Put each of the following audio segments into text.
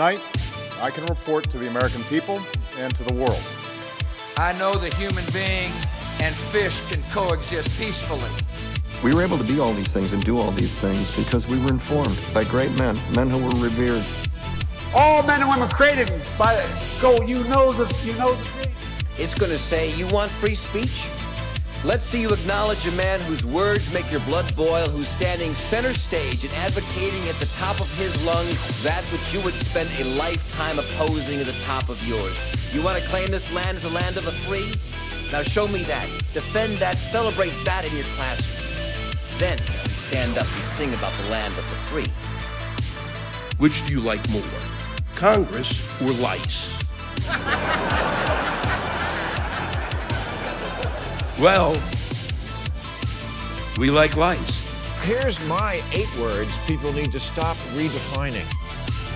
tonight, I can report to the American people and to the world. I know the human being and fish can coexist peacefully. We were able to be all these things and do all these things because we were informed by great men, men who were revered. All men and women created by go. You know the you know the creed. It's going to say you want free speech. Let's see you acknowledge a man whose words make your blood boil, who's standing center stage and advocating at the top of his lungs that which you would spend a lifetime opposing at the top of yours. You want to claim this land as a land of the free? Now show me that. Defend that. Celebrate that in your classroom. Then you stand up and sing about the land of the free. Which do you like more, Congress or lice? well, we like lice. Here's my eight words people need to stop redefining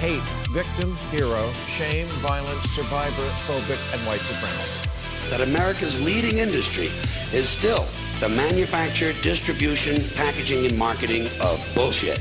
hate, victim, hero, shame, violence, survivor, phobic, and white supremacy. That America's leading industry is still the manufacture, distribution, packaging, and marketing of bullshit.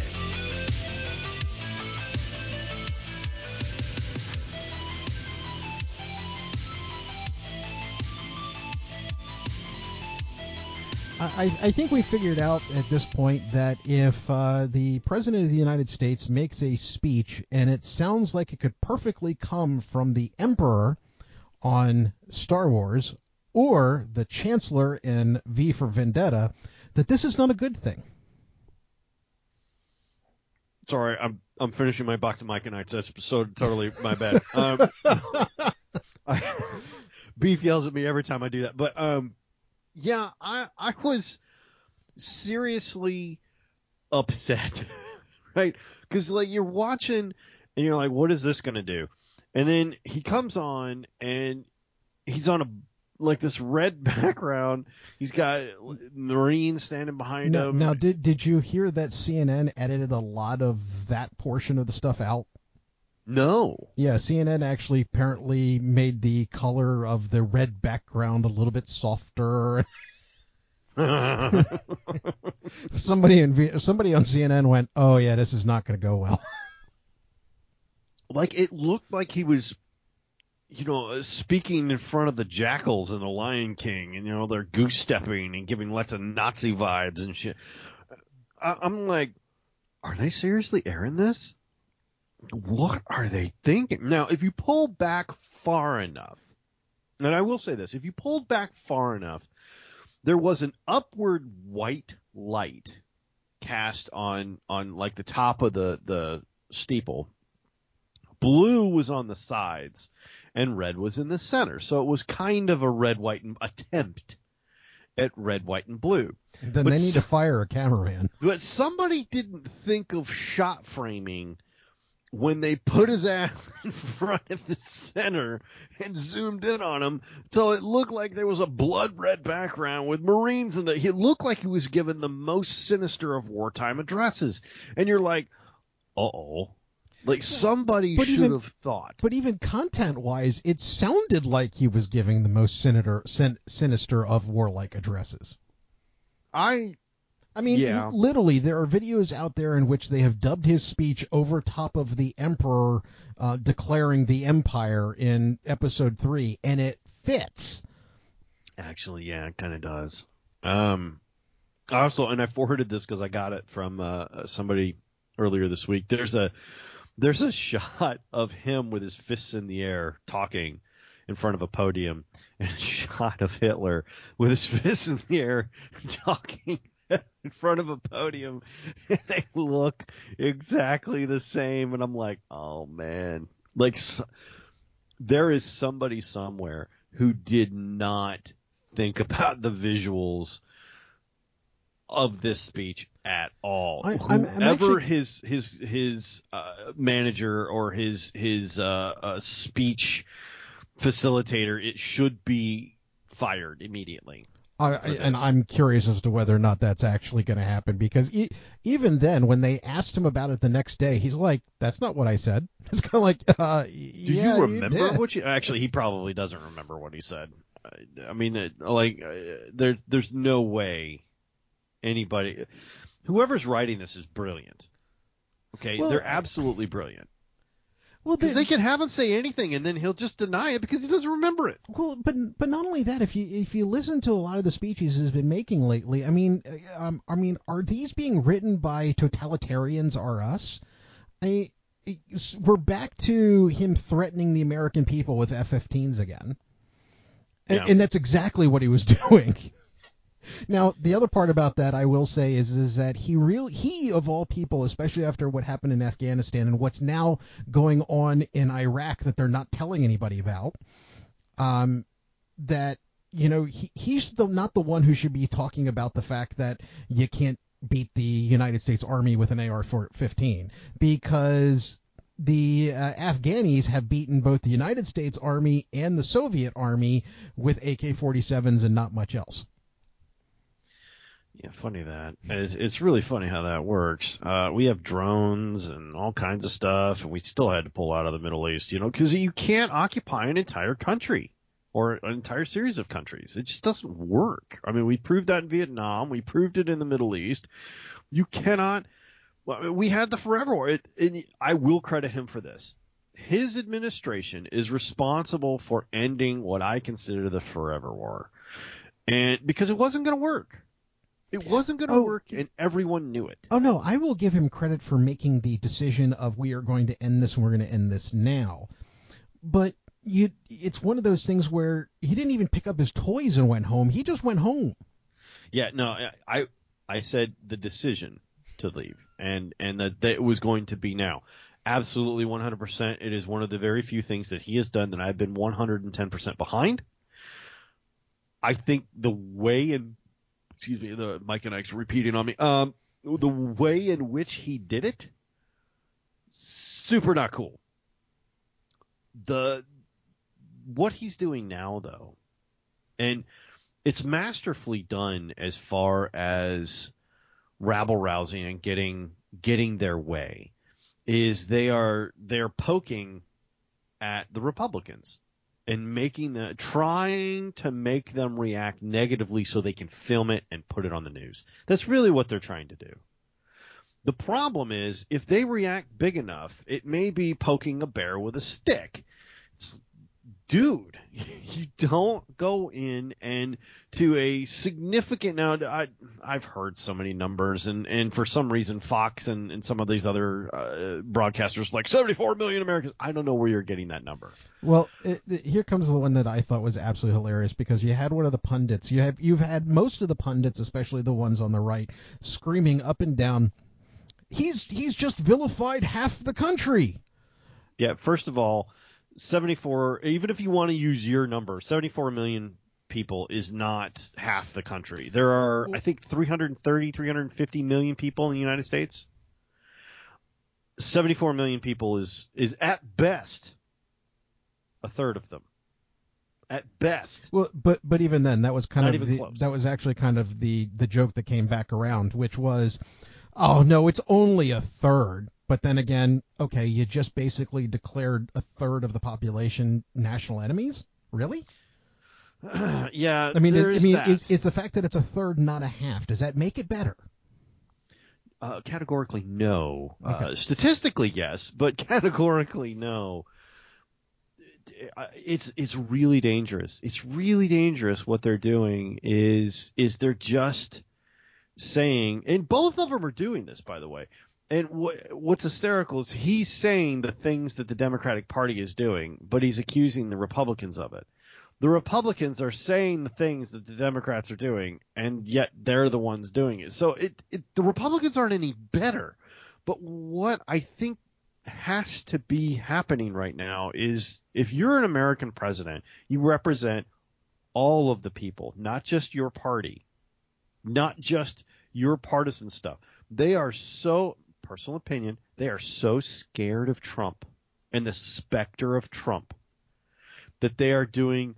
I, I think we figured out at this point that if uh, the President of the United States makes a speech and it sounds like it could perfectly come from the Emperor on Star Wars or the Chancellor in V for Vendetta, that this is not a good thing. Sorry, I'm I'm finishing my box of Mike and Ike's. That's so totally my bad. Um, I, Beef yells at me every time I do that, but um, yeah, I I was seriously upset, right? Because like you're watching and you're like, what is this gonna do? And then he comes on and he's on a like this red background. He's got Marines standing behind Now, him. now did did you hear that CNN edited a lot of that portion of the stuff out? No. Yeah, CNN actually apparently made the color of the red background a little bit softer. somebody in V- somebody on CNN went, "Oh yeah, this is not going to go well." like it looked like he was you know speaking in front of the jackals in the lion king and you know they're goose stepping and giving lots of nazi vibes and shit I, i'm like are they seriously airing this what are they thinking now if you pull back far enough and i will say this if you pulled back far enough there was an upward white light cast on on like the top of the the steeple blue was on the sides and red was in the center. So it was kind of a red, white, attempt at red, white, and blue. Then But they need so- to fire a cameraman. But somebody didn't think of shot framing when they put his ass in front of the center and zoomed in on him so it looked like there was a blood red background with Marines in the he looked like he was given the most sinister of wartime addresses. And you're like, uh oh. Like somebody But should even- have thought. But even content wise, it sounded like he was giving the most sinister, sin, sinister of warlike addresses. I I mean, Yeah. literally, there are videos out there in which they have dubbed his speech over top of the Emperor uh, declaring the Empire in Episode Three, and it fits. Actually, yeah, it kind of does. Um, I also, and I forwarded this because I got it from uh, somebody earlier this week. There's a there's a shot of him with his fists in the air talking in front of a podium, and a shot of Hitler with his fists in the air talking in front of a podium. And they look exactly the same, and I'm like, oh man, like s there is somebody somewhere who did not think about the visuals of this speech at all. I- I'm- I'm Whoever actually- his his his uh, manager or his his uh, uh, speech facilitator, it should be fired immediately. And. I'm curious as to whether or not that's actually going to happen because e- even then, when they asked him about it the next day, he's like, "That's not what I said." It's kind of like, uh, Do yeah, you remember did. what you actually? He probably doesn't remember what he said. I- mean, it, like uh, there, there's no way anybody, whoever's writing this is brilliant. Okay, Well, they're absolutely brilliant. Well, Because the- they can have him say anything, and then he'll just deny it because he doesn't remember it. Well, but but not only that, if you if you listen to a lot of the speeches he's been making lately, I mean, uh, um, I mean, are these being written by totalitarians or us? I we're back to him threatening the American people with F-15s again, and, Yeah. and that's exactly what he was doing. Now, the other part about that I will say is is that he really he of all people, especially after what happened in Afghanistan and what's now going on in Iraq that they're not telling anybody about, um, that you know he, he's the not the one who should be talking about the fact that you can't beat the United States Army with an AR-15 because the uh, Afghanis have beaten both the United States Army and the Soviet Army with AK-47s and not much else. Yeah, funny that. It, it's really funny how that works. Uh, we have drones and all kinds of stuff, and we still had to pull out of the Middle East, you know, because you can't occupy an entire country or an entire series of countries. It just doesn't work. I mean, we proved that in Vietnam. We proved it in the Middle East. You cannot. Well, we had the Forever War. It, I will credit him for this. His administration is responsible for ending what I consider the Forever War, and because it wasn't going to work. It wasn't going to Oh. work, and everyone knew it. Oh no, I will give him credit for making the decision of we are going to end this and we're going to end this now. But you it's one of those things where he didn't even pick up his toys and went home. He just went home. Yeah, no, I I, I said the decision to leave, and and that, that it was going to be now. Absolutely 100%. It is one of the very few things that he has done that I've been 110% behind. I think the way in, excuse me, the Mike and Ike's repeating on me. Um, the way in which he did it, super not cool. The what he's doing now, though, and it's masterfully done as far as rabble rousing and getting getting their way is they are they're poking at the Republicans and making the trying to make them react negatively so they can film it and put it on the news. That's really what they're trying to do. The problem is if they react big enough, it may be poking a bear with a stick. Dude, you don't go in and to a significant now. I I've heard so many numbers, and and for some reason Fox and and some of these other uh, broadcasters like 74 million Americans. I don't know where you're getting that number. Well, it, it- here comes the one that I thought was absolutely hilarious because you had one of the pundits. You have you've had most of the pundits, especially the ones on the right, screaming up and down. He's he's just vilified half the country. Yeah, first of all, 74. Even if you want to use your number, 74 million people is not half the country. There are, I think, 330, 350 million people in the United States. 74 million people is is at best a third of them. At best. Well, but but even then, that was kind Not of even the, close. that was actually kind of the the joke that came back around, which was, oh no, it's only a third. But then again, okay, you just basically declared a third of the population national enemies. Really? yeah, I mean, is, I mean, that. is is the fact that it's a third, not a half, does that make it better? Uh, categorically, no. Uh, statistically, yes, but categorically, no. Uh, It's it's really dangerous. It's really dangerous. What they're doing is is they're just saying, and both of them are doing this, by the way. And what what's hysterical is he's saying the things that the Democratic Party is doing, but he's accusing the Republicans of it. The Republicans are saying the things that the Democrats are doing, and yet they're the ones doing it. So it, it the Republicans aren't any better. But what I think has to be happening right now is if you're an American president, you represent all of the people, not just your party, not just your partisan stuff. They are so, personal opinion, they are so scared of Trump and the specter of Trump that they are doing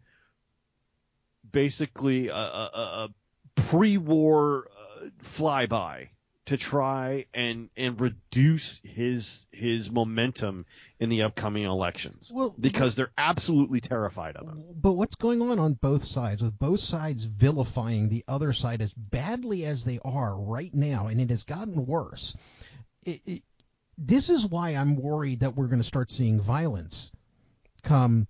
basically a, a, a pre-war uh, flyby to try and and reduce his his momentum in the upcoming elections Well, because they're absolutely terrified of him. But what's going on on both sides, with both sides vilifying the other side as badly as they are right now, and it has gotten worse. It, it, this is why I'm worried that we're going to start seeing violence come.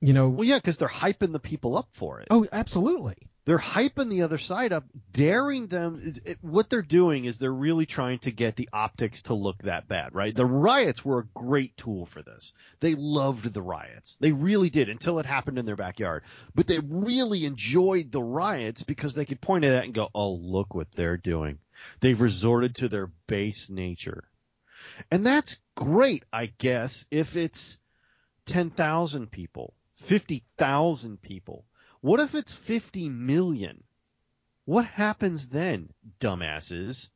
You know. Well, yeah, because they're hyping the people up for it. Oh, absolutely. They're hyping the other side up, daring them. It, what they're doing is they're really trying to get the optics to look that bad, right? The riots were a great tool for this. They loved the riots. They really did until it happened in their backyard. But they really enjoyed the riots because they could point at that and go, oh, look what they're doing. They've resorted to their base nature. And that's great, I guess, if it's 10,000 people, 50,000 people. What if it's 50 million? What happens then, dumbasses?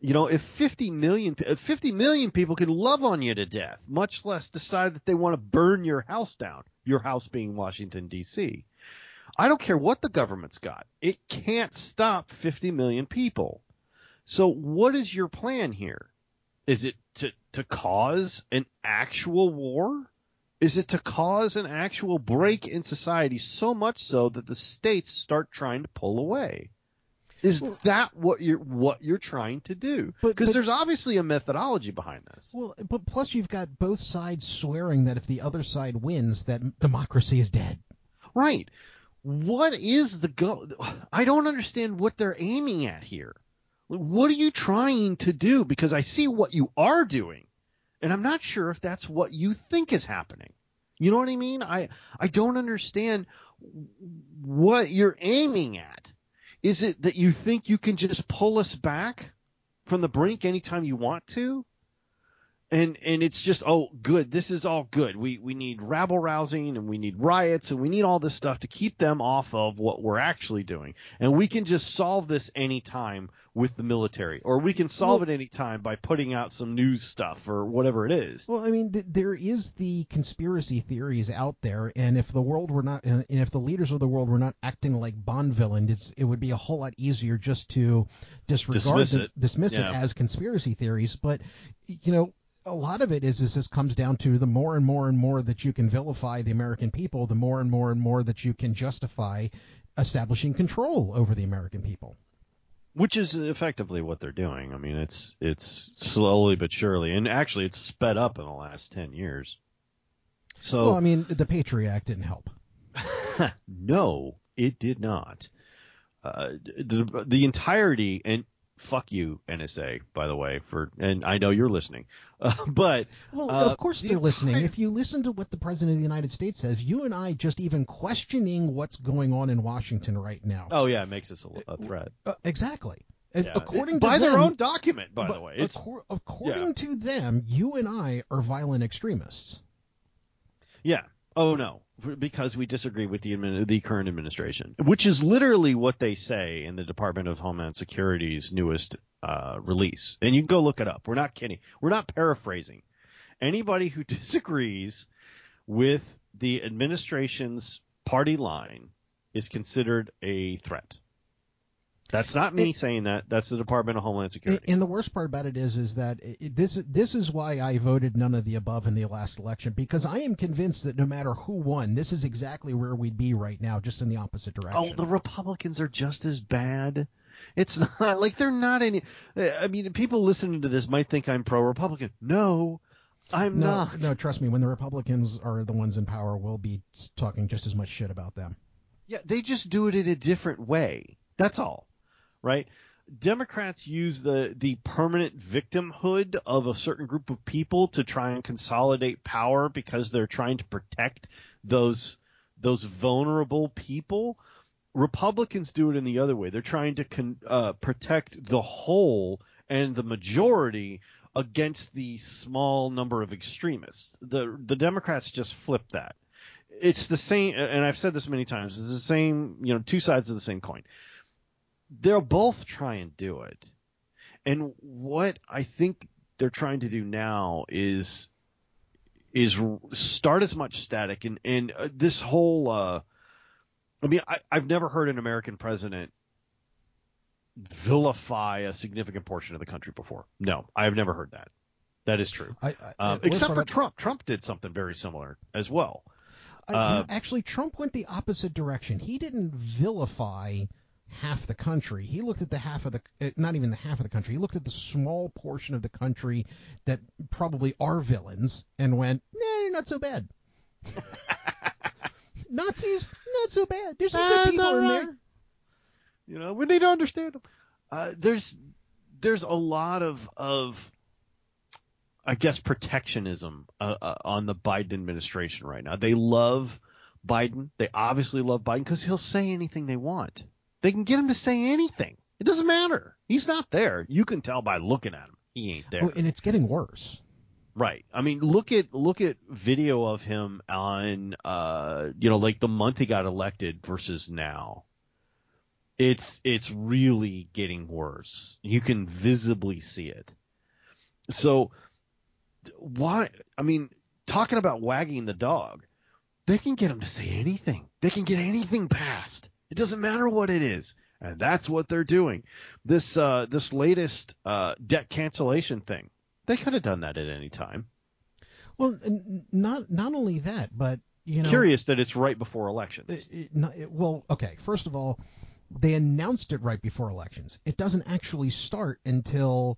You know, if 50 million, if 50 million people can love on you to death, much less decide that they want to burn your house down, your house being Washington, D.C. I don't care what the government's got. It can't stop 50 million people. So what is your plan here? Is it to, to cause an actual war? Is it to cause an actual break in society so much so that the states start trying to pull away? Is that what you're what you're trying to do? Because there's obviously a methodology behind this. Well, but plus you've got both sides swearing that if the other side wins, that democracy is dead. Right. What is the go? I don't understand what they're aiming at here. What are you trying to do? Because I see what you are doing, and I'm not sure if that's what you think is happening. You know what I mean? I I don't understand what you're aiming at. Is it that you think you can just pull us back from the brink anytime you want to? And and it's just oh good. This is all good. We we need rabble rousing and we need riots and we need all this stuff to keep them off of what we're actually doing. And we can just solve this anytime with the military or we can solve well, it anytime by putting out some news stuff or whatever it is. Well i mean th- there is the conspiracy theories out there and if the world were not and if the leaders of the world were not acting like bond villains it would be a whole lot easier just to disregard dismiss it, dismiss yeah. it as conspiracy theories. But you know a lot of it is is this comes down to the more and more and more that you can vilify the American people, the more and more and more that you can justify establishing control over the American people. Which is effectively what they're doing. I mean, it's it's slowly but surely, and actually, it's sped up in the last ten years. So, well, I mean, the Patriot Act didn't help. no, it did not. Uh, the the entirety and fuck you NSA by the way for and I know you're listening uh, but well uh, of course the they're listening. if you listen to what the president of the United States says you and I just even questioning what's going on in Washington right now. Oh yeah it makes us a, a threat. uh, exactly. Yeah. according by their own document by the way. It's, according yeah. to them you and I are violent extremists. Yeah. Oh no because we disagree with the the current administration, which is literally what they say in the Department of Homeland Security's newest uh, release. And you can go look it up. We're not kidding. We're not paraphrasing. Anybody who disagrees with the administration's party line is considered a threat. That's not me it, saying that. That's the Department of Homeland Security. And the worst part about it is, is that it, this this is why I voted none of the above in the last election because I am convinced that no matter who won, this is exactly where we'd be right now, just in the opposite oh, direction. Oh, the Republicans are just as bad. It's not like they're not any. Eh, I mean, people listening to this might think I'm pro-Republican. No, I'm no, not. No, trust me. When the Republicans are the ones in power, we'll be talking just as much shit about them. Yeah, they just do it in a different way. That's all right? Democrats use the the permanent victimhood of a certain group of people to try and consolidate power because they're trying to protect those those vulnerable people. Republicans do it in the other way. They're trying to con, uh, protect the whole and the majority against the small number of extremists. The the Democrats just flip that. It's the same, and I've said this many times. It's the same, you know, two sides of the same coin they'll both try and do it. And what I think they're trying to do now is is start as much static and and uh, this whole uh, I mean I, I've never heard an American president vilify a significant portion of the country before. No, I have never heard that. That is true. I, I, um, except for Trump. Trump did something very similar as well. Uh, actually, Trump went the opposite direction. He didn't vilify half the country. He looked at the half of the, uh, not even the half of the country. He looked at the small portion of the country that probably are villains and went, nah, they're not so bad. Nazis, not so bad. There's some good people in right. there. You know, we need to understand them. Uh, there's there's a lot of of I guess protectionism uh, uh, on the Biden administration right now. They love Biden. They obviously love Biden because he'll say anything they want. They can get him to say anything. It doesn't matter. He's not there. You can tell by looking at him. He ain't there. And it's getting worse. Right. I mean, look at look at video of him on uh you know like the month he got elected versus now. It's it's really getting worse. You can visibly see it. So why I mean, talking about wagging the dog, they can get him to say anything. They can get anything passed. It doesn't matter what it is. And that's what they're doing. This uh this latest uh debt cancellation thing they could have done that at any time. Well, not not only that, but you know, Curious that it's right before elections. it- it- not- it- well, okay. First of all, they announced it right before elections. It doesn't actually start until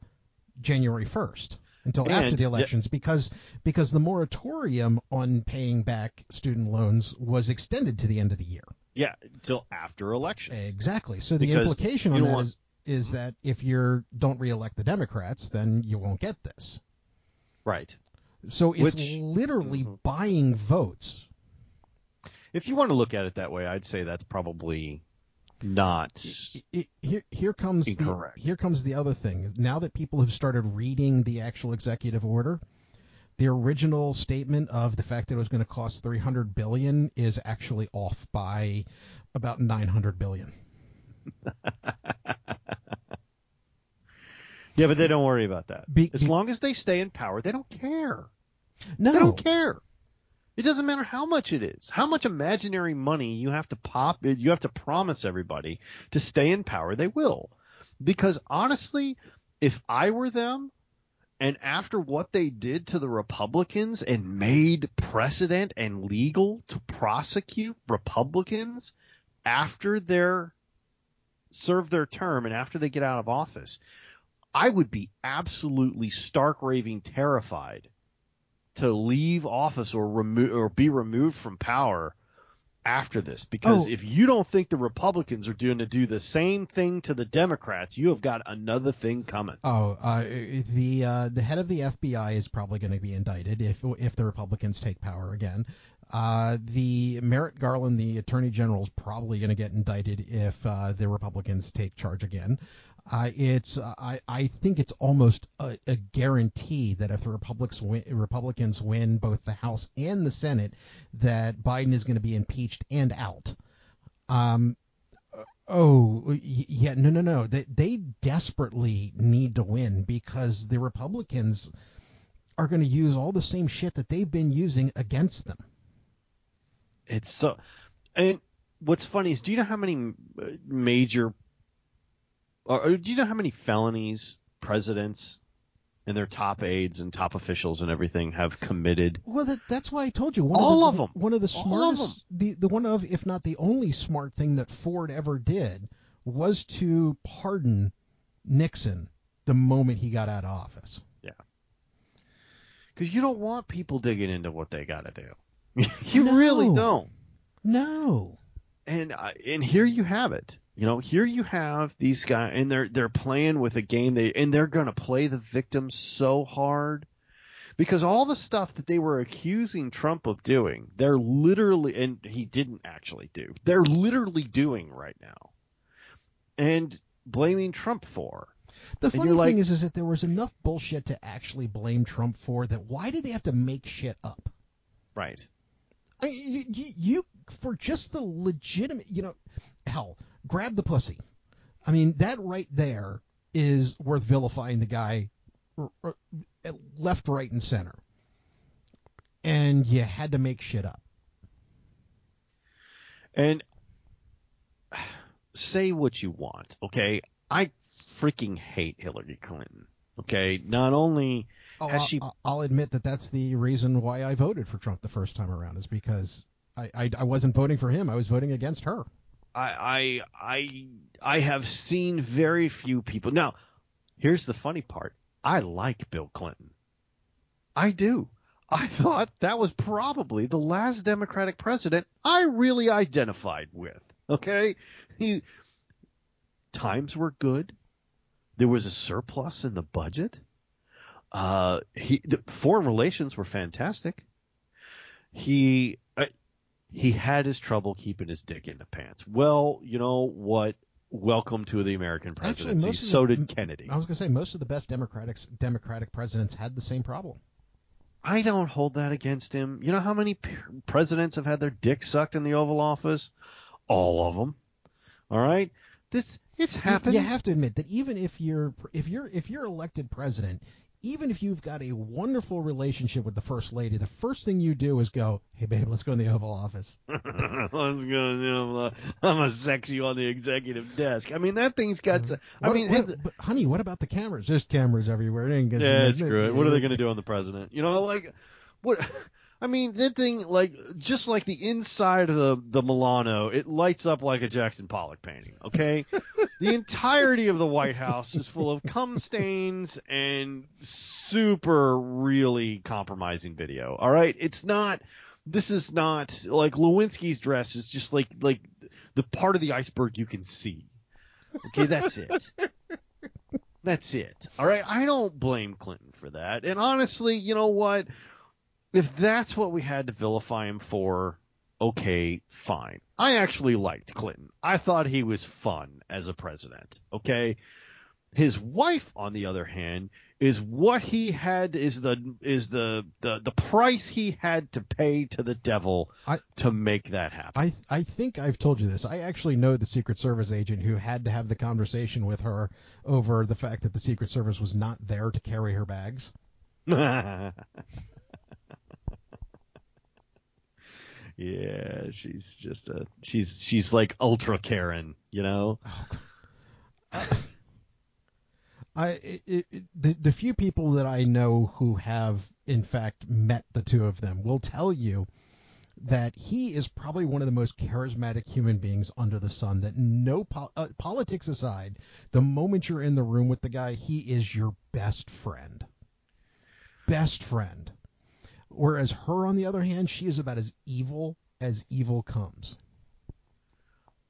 January 1st, until after the elections, because because the moratorium on paying back student loans was extended to the end of the year. Yeah, until after elections. Exactly. So the Because implication on that want- is is that if you don't reelect the Democrats, then you won't get this. Right. So it's Which- literally Mhm. buying votes. If you want to look at it that way, I'd say that's probably not. Here here comes Incorrect. the here comes the other thing. Now that people have started reading the actual executive order, the original statement of the fact that it was going to cost 300 billion is actually off by about 900 billion. Yeah, but they don't worry about that. Be- as long as they stay in power, they don't care. No, They don't care. It doesn't matter how much it is, how much imaginary money you have to pop, you have to promise everybody to stay in power. They will, because honestly, if I were them, and after what they did to the Republicans and made precedent and legal to prosecute Republicans after their serve their term and after they get out of office, I would be absolutely stark raving terrified to leave office or remove or be removed from power after this because Oh. if you don't think the Republicans are doing to do the same thing to the Democrats, you have got another thing coming. Oh, uh, the uh, the head of the FBI is probably going to be indicted if if the Republicans take power again. Uh, the Merrick Garland, the Attorney General, is probably going to get indicted if uh, the Republicans take charge again. Uh, it's uh, I I think it's almost a, a guarantee that if the Republicans win, Republicans win both the House and the Senate, that Biden is going to be impeached and out. Um, Oh yeah, no, no, no. They they desperately need to win because the Republicans are going to use all the same shit that they've been using against them. It's so. And what's funny is, do you know how many uh, major, or, do you know how many felonies presidents and their top aides and top officials and everything have committed? Well, that, that's why I told you one All of, of the, 'em. One of the All of smartest, the the one of, if not the only smart thing that Ford ever did was to pardon Nixon the moment he got out of office. Yeah, because you don't want people digging into what they got to do. you No. really don't. No. and I- and here you have it. You know, here you have these guys, and they're they're playing with a game. They and they're gonna play the victim so hard because all the stuff that they were accusing Trump of doing, they're literally, and he didn't actually do. They're literally doing right now, and blaming Trump for. The funny you're like- thing is, is that there was enough bullshit to actually blame Trump for that. Why did they have to make shit up? Right. I mean, you, you, for just the legitimate, you know, hell, grab the pussy. I mean, that right there is worth vilifying the guy left, right, and center. And you had to make shit up. And say what you want, okay? I freaking hate Hillary Clinton. Okay, not only Oh, has I'll, she I'll- I'll admit that that's the reason why I voted for Trump the first time around is because I, I, I wasn't voting for him. I was voting against her. I I I I have seen very few people. Now, here's the funny part. I like Bill Clinton. I do. I thought that was probably the last Democratic president I really identified with. Okay? He times were good. There was a surplus in the budget. Uh, he the foreign relations were fantastic. He uh, he had his trouble keeping his dick in the pants. Well, you know what? Welcome to the American presidency. of so the- did Kennedy. I was going to say most of the best Democratic Democratic presidents had the same problem. I don't hold that against him. You know how many presidents have had their dick sucked in the Oval Office? All of them. All right. This it's You- happened. You have to admit that even if you're if you're if you're elected president, even if you've got a wonderful relationship with the first lady, the first thing you do is go, "Hey babe, let's go in the Oval Office." Let's go. You know, I'm a sex you on the executive desk. I mean, that thing's got. Uh, to, I What- mean, what- but, honey, what about the cameras? There's cameras everywhere. It ain't yeah, screw it. What are they going to do on the president? You know, like what? I mean, that thing, like, just like the inside of the the Milano, it lights up like a Jackson Pollock painting. Okay, the entirety of the White House is full of cum stains and super really compromising video. All right, it's not. This is not like Lewinsky's dress is just like like the part of the iceberg you can see. Okay, that's it. That's it. All right. I don't blame Clinton for that. And honestly, you know what? If that's what we had to vilify him for, okay, fine. I actually liked Clinton. I thought he was fun as a president. Okay. His wife, on the other hand, is what he had is the is the the, the price he had to pay to the devil I- to make that happen. I I think I've told you this. I actually know the Secret Service agent who had to have the conversation with her over the fact that the Secret Service was not there to carry her bags. yeah, she's just a she's she's like ultra Karen, you know. I it, it, it- the the few people that I know who have in fact met the two of them will tell you that he is probably one of the most charismatic human beings under the sun. That no po- uh, politics aside, the moment you're in the room with the guy, he is your best friend. Best friend. Whereas her, on the other hand, she is about as evil as evil comes.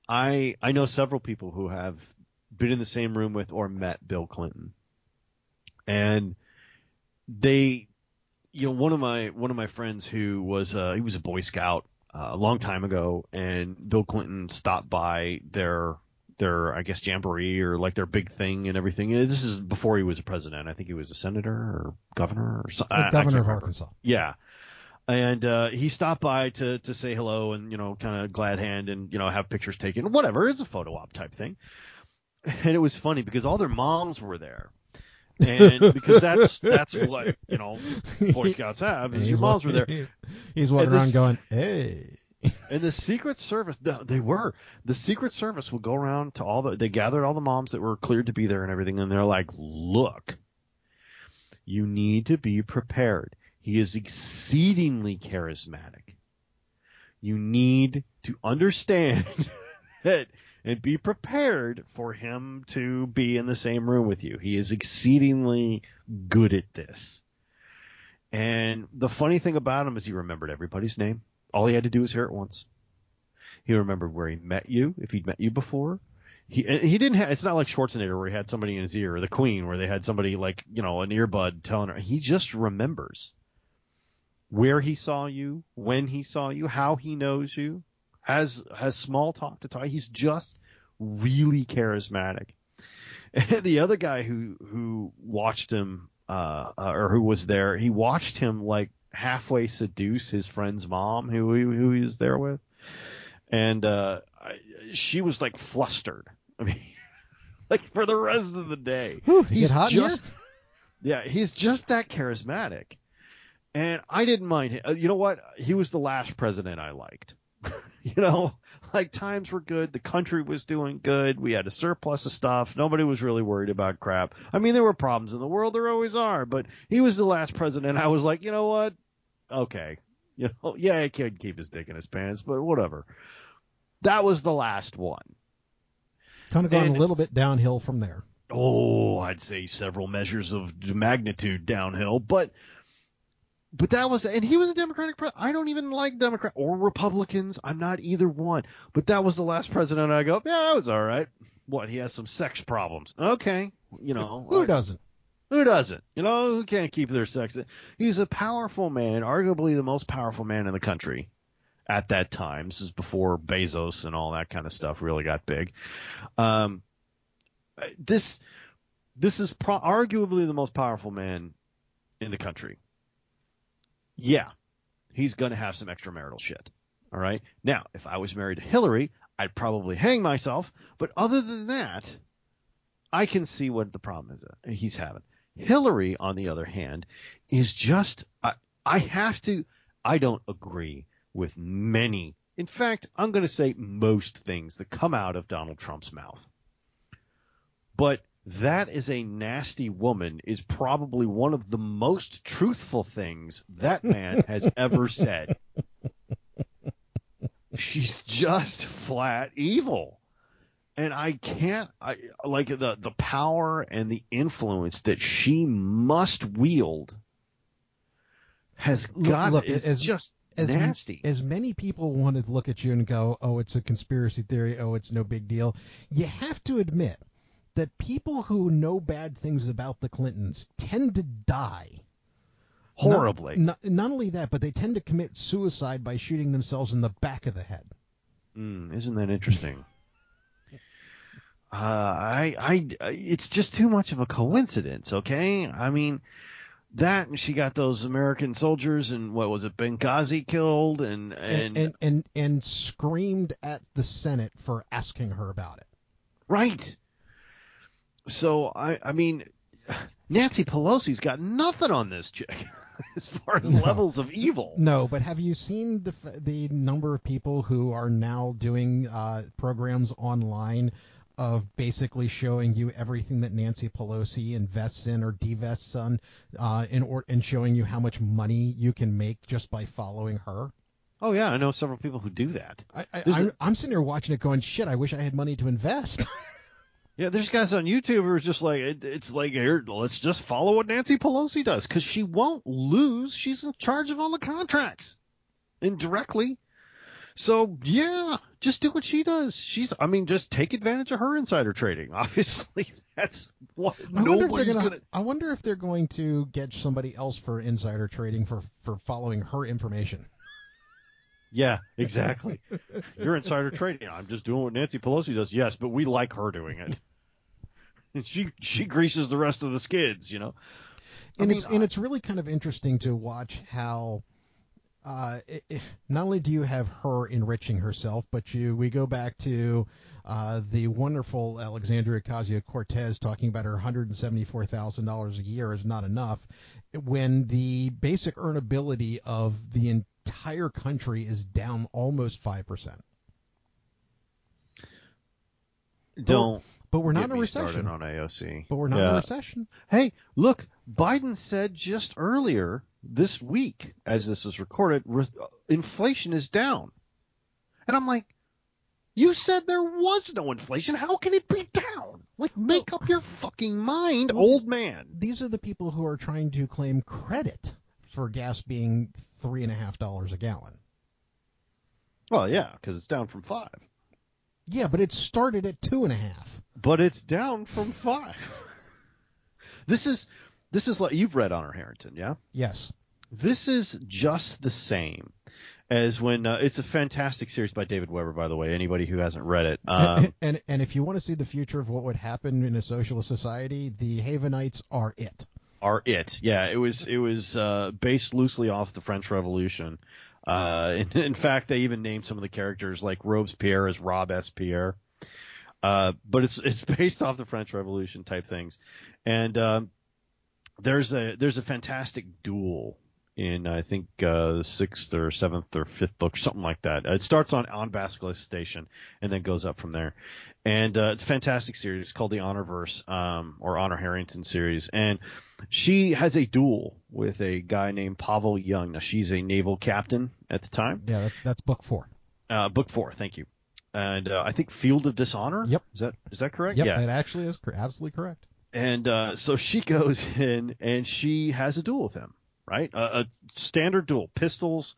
I I know several people who have been in the same room with or met Bill Clinton, and they, you know, one of my one of my friends who was uh, he was a Boy Scout uh, a long time ago, and Bill Clinton stopped by their their I guess jamboree or like their big thing and everything. This is before he was a president. I think he was a senator or governor or something. Governor of Arkansas. Yeah. And uh, he stopped by to, to say hello and you know kind of glad hand and you know have pictures taken whatever it's a photo op type thing and it was funny because all their moms were there and because that's that's what you know Boy Scouts have is your moms were there He's walking And around this- going, "Hey." And the Secret Service, they were. The Secret Service would go around to all the, they gathered all the moms that were cleared to be there and everything, and they're like, look, you need to be prepared. He is exceedingly charismatic. You need to understand that and be prepared for him to be in the same room with you. He is exceedingly good at this. And the funny thing about him is he remembered everybody's name. All he had to do was hear it once. He remembered where he met you, if he'd met you before. He he didn't have. It's not like Schwarzenegger where he had somebody in his ear, or the Queen where they had somebody like you know an earbud telling her. He just remembers where he saw you, when he saw you, how he knows you, has has small talk to talk. He's just really charismatic. And the other guy who who watched him uh, uh, or who was there, he watched him like halfway seduce his friend's mom who he, who he was there with, and uh, I, she was like flustered. I mean, like for the rest of the day, Whew, he's hot just yeah, he's just that charismatic, and I didn't mind him. Uh, You know what? He was the last president I liked. you know, like times were good, the country was doing good, we had a surplus of stuff, nobody was really worried about crap. I mean, there were problems in the world, there always are, but he was the last president. I was like, you know what? Okay, you know, yeah, he could keep his dick in his pants, but whatever. That was the last one. Kind of gone And- a little bit downhill from there. Oh, I'd say several measures of magnitude downhill, but but that was and he was a Democratic president. I don't even like Democrat or Republicans. I'm not either one. But that was the last president I go, yeah, that was all right. What, he has some sex problems. Okay. You know, Who doesn't? Who doesn't? You know, who can't keep their sex? He's a powerful man, arguably the most powerful man in the country at that time. This is before Bezos and all that kind of stuff really got big. Um, this this is pro- arguably the most powerful man in the country. Yeah, he's going to have some extramarital shit. All right. Now, if I was married to Hillary, I'd probably hang myself. But other than that, I can see what the problem is uh, he's having. Hillary, on the other hand, is just I, I have to. I don't agree with many. In fact, I'm going to say most things that come out of Donald Trump's mouth. But that is a nasty woman is probably one of the most truthful things that man has ever said. She's just flat evil. And I can't I like the the power and the influence that she must wield has got look, is as- just as, nasty. As many people want to look at you and go, "Oh, it's a conspiracy theory. Oh, it's no big deal." You have to admit that people who know bad things about the Clintons tend to die Horribly. Not, not, not only that, but they tend to commit suicide by shooting themselves in the back of the head. Mm, isn't that interesting? Uh, I, I, it's just too much of a coincidence. Okay, I mean that and she got those American soldiers and what was it, Benghazi killed and and, and and, and, and screamed at the Senate for asking her about it. right. So I, I mean, Nancy Pelosi's got nothing on this chick as far as No. levels of evil. No, but have you seen the the number of people who are now doing uh, programs online of basically showing you everything that Nancy Pelosi invests in or divests on, uh, in or and showing you how much money you can make just by following her? Oh yeah, I know several people who do that. I, I, I'm, a- I'm sitting here watching it, going, "Shit! I wish I had money to invest." Yeah, there's guys on YouTube who are just like, it, it's like, here, let's just follow what Nancy Pelosi does because she won't lose. She's in charge of all the contracts indirectly. So yeah, just do what she does. She's, I mean, just take advantage of her insider trading. Obviously, that's what I wonder, if nobody's they're gonna, gonna. I wonder if they're going to get somebody else for insider trading for for following her information. Yeah, exactly. You're insider trading. I'm just doing what Nancy Pelosi does. Yes, but we like her doing it. She she greases the rest of the skids, you know. I and mean, it's and it's really kind of interesting to watch how uh, i i not only do you have her enriching herself, but you we go back to uh, the wonderful Alexandria Ocasio Cortez talking about her 174 thousand dollars a year is not enough, when the basic earnability of the entire country is down almost five percent. don't. But we're not in a recession. on AOC. But we're not in a recession. Hey, look, Biden said just earlier this week, as this was recorded, re- inflation is down. And I'm like, you said there was no inflation. How can it be down? Like, make up your fucking mind, old man. These are the people who are trying to claim credit for gas being three and a half dollars a gallon. Well, yeah, because it's down from five. Yeah, but it started at two and a half. But it's down from five. this is this is like you've read Honor Harrington, yeah? Yes. This is just the same as when uh, it's a fantastic series by David Weber, by the way. Anybody who hasn't read it, um, and, and and if you want to see the future of what would happen in a socialist society, the Havenites are it. are it. Yeah, it was it was uh, based loosely off the French Revolution. Uh, in, in fact, they even named some of the characters like Robespierre as Rob S. Pierre. Uh, but it's it's based off the French Revolution type things, and um, there's a there's a fantastic duel in I think uh, the sixth or seventh or fifth book, something like that. It starts on on Basilisk Station and then goes up from there, and uh, it's a fantastic series it's called the Honorverse um, or Honor Harrington series, and she has a duel with a guy named Pavel Young. Now she's a naval captain at the time. Yeah, that's that's book four. Uh, book four, thank you. and uh, I think Field of Dishonor. Yep. Is that is that correct? Yep, yeah. that actually is absolutely correct. And uh, so she goes in and she has a duel with him, right? A, a standard duel, pistols,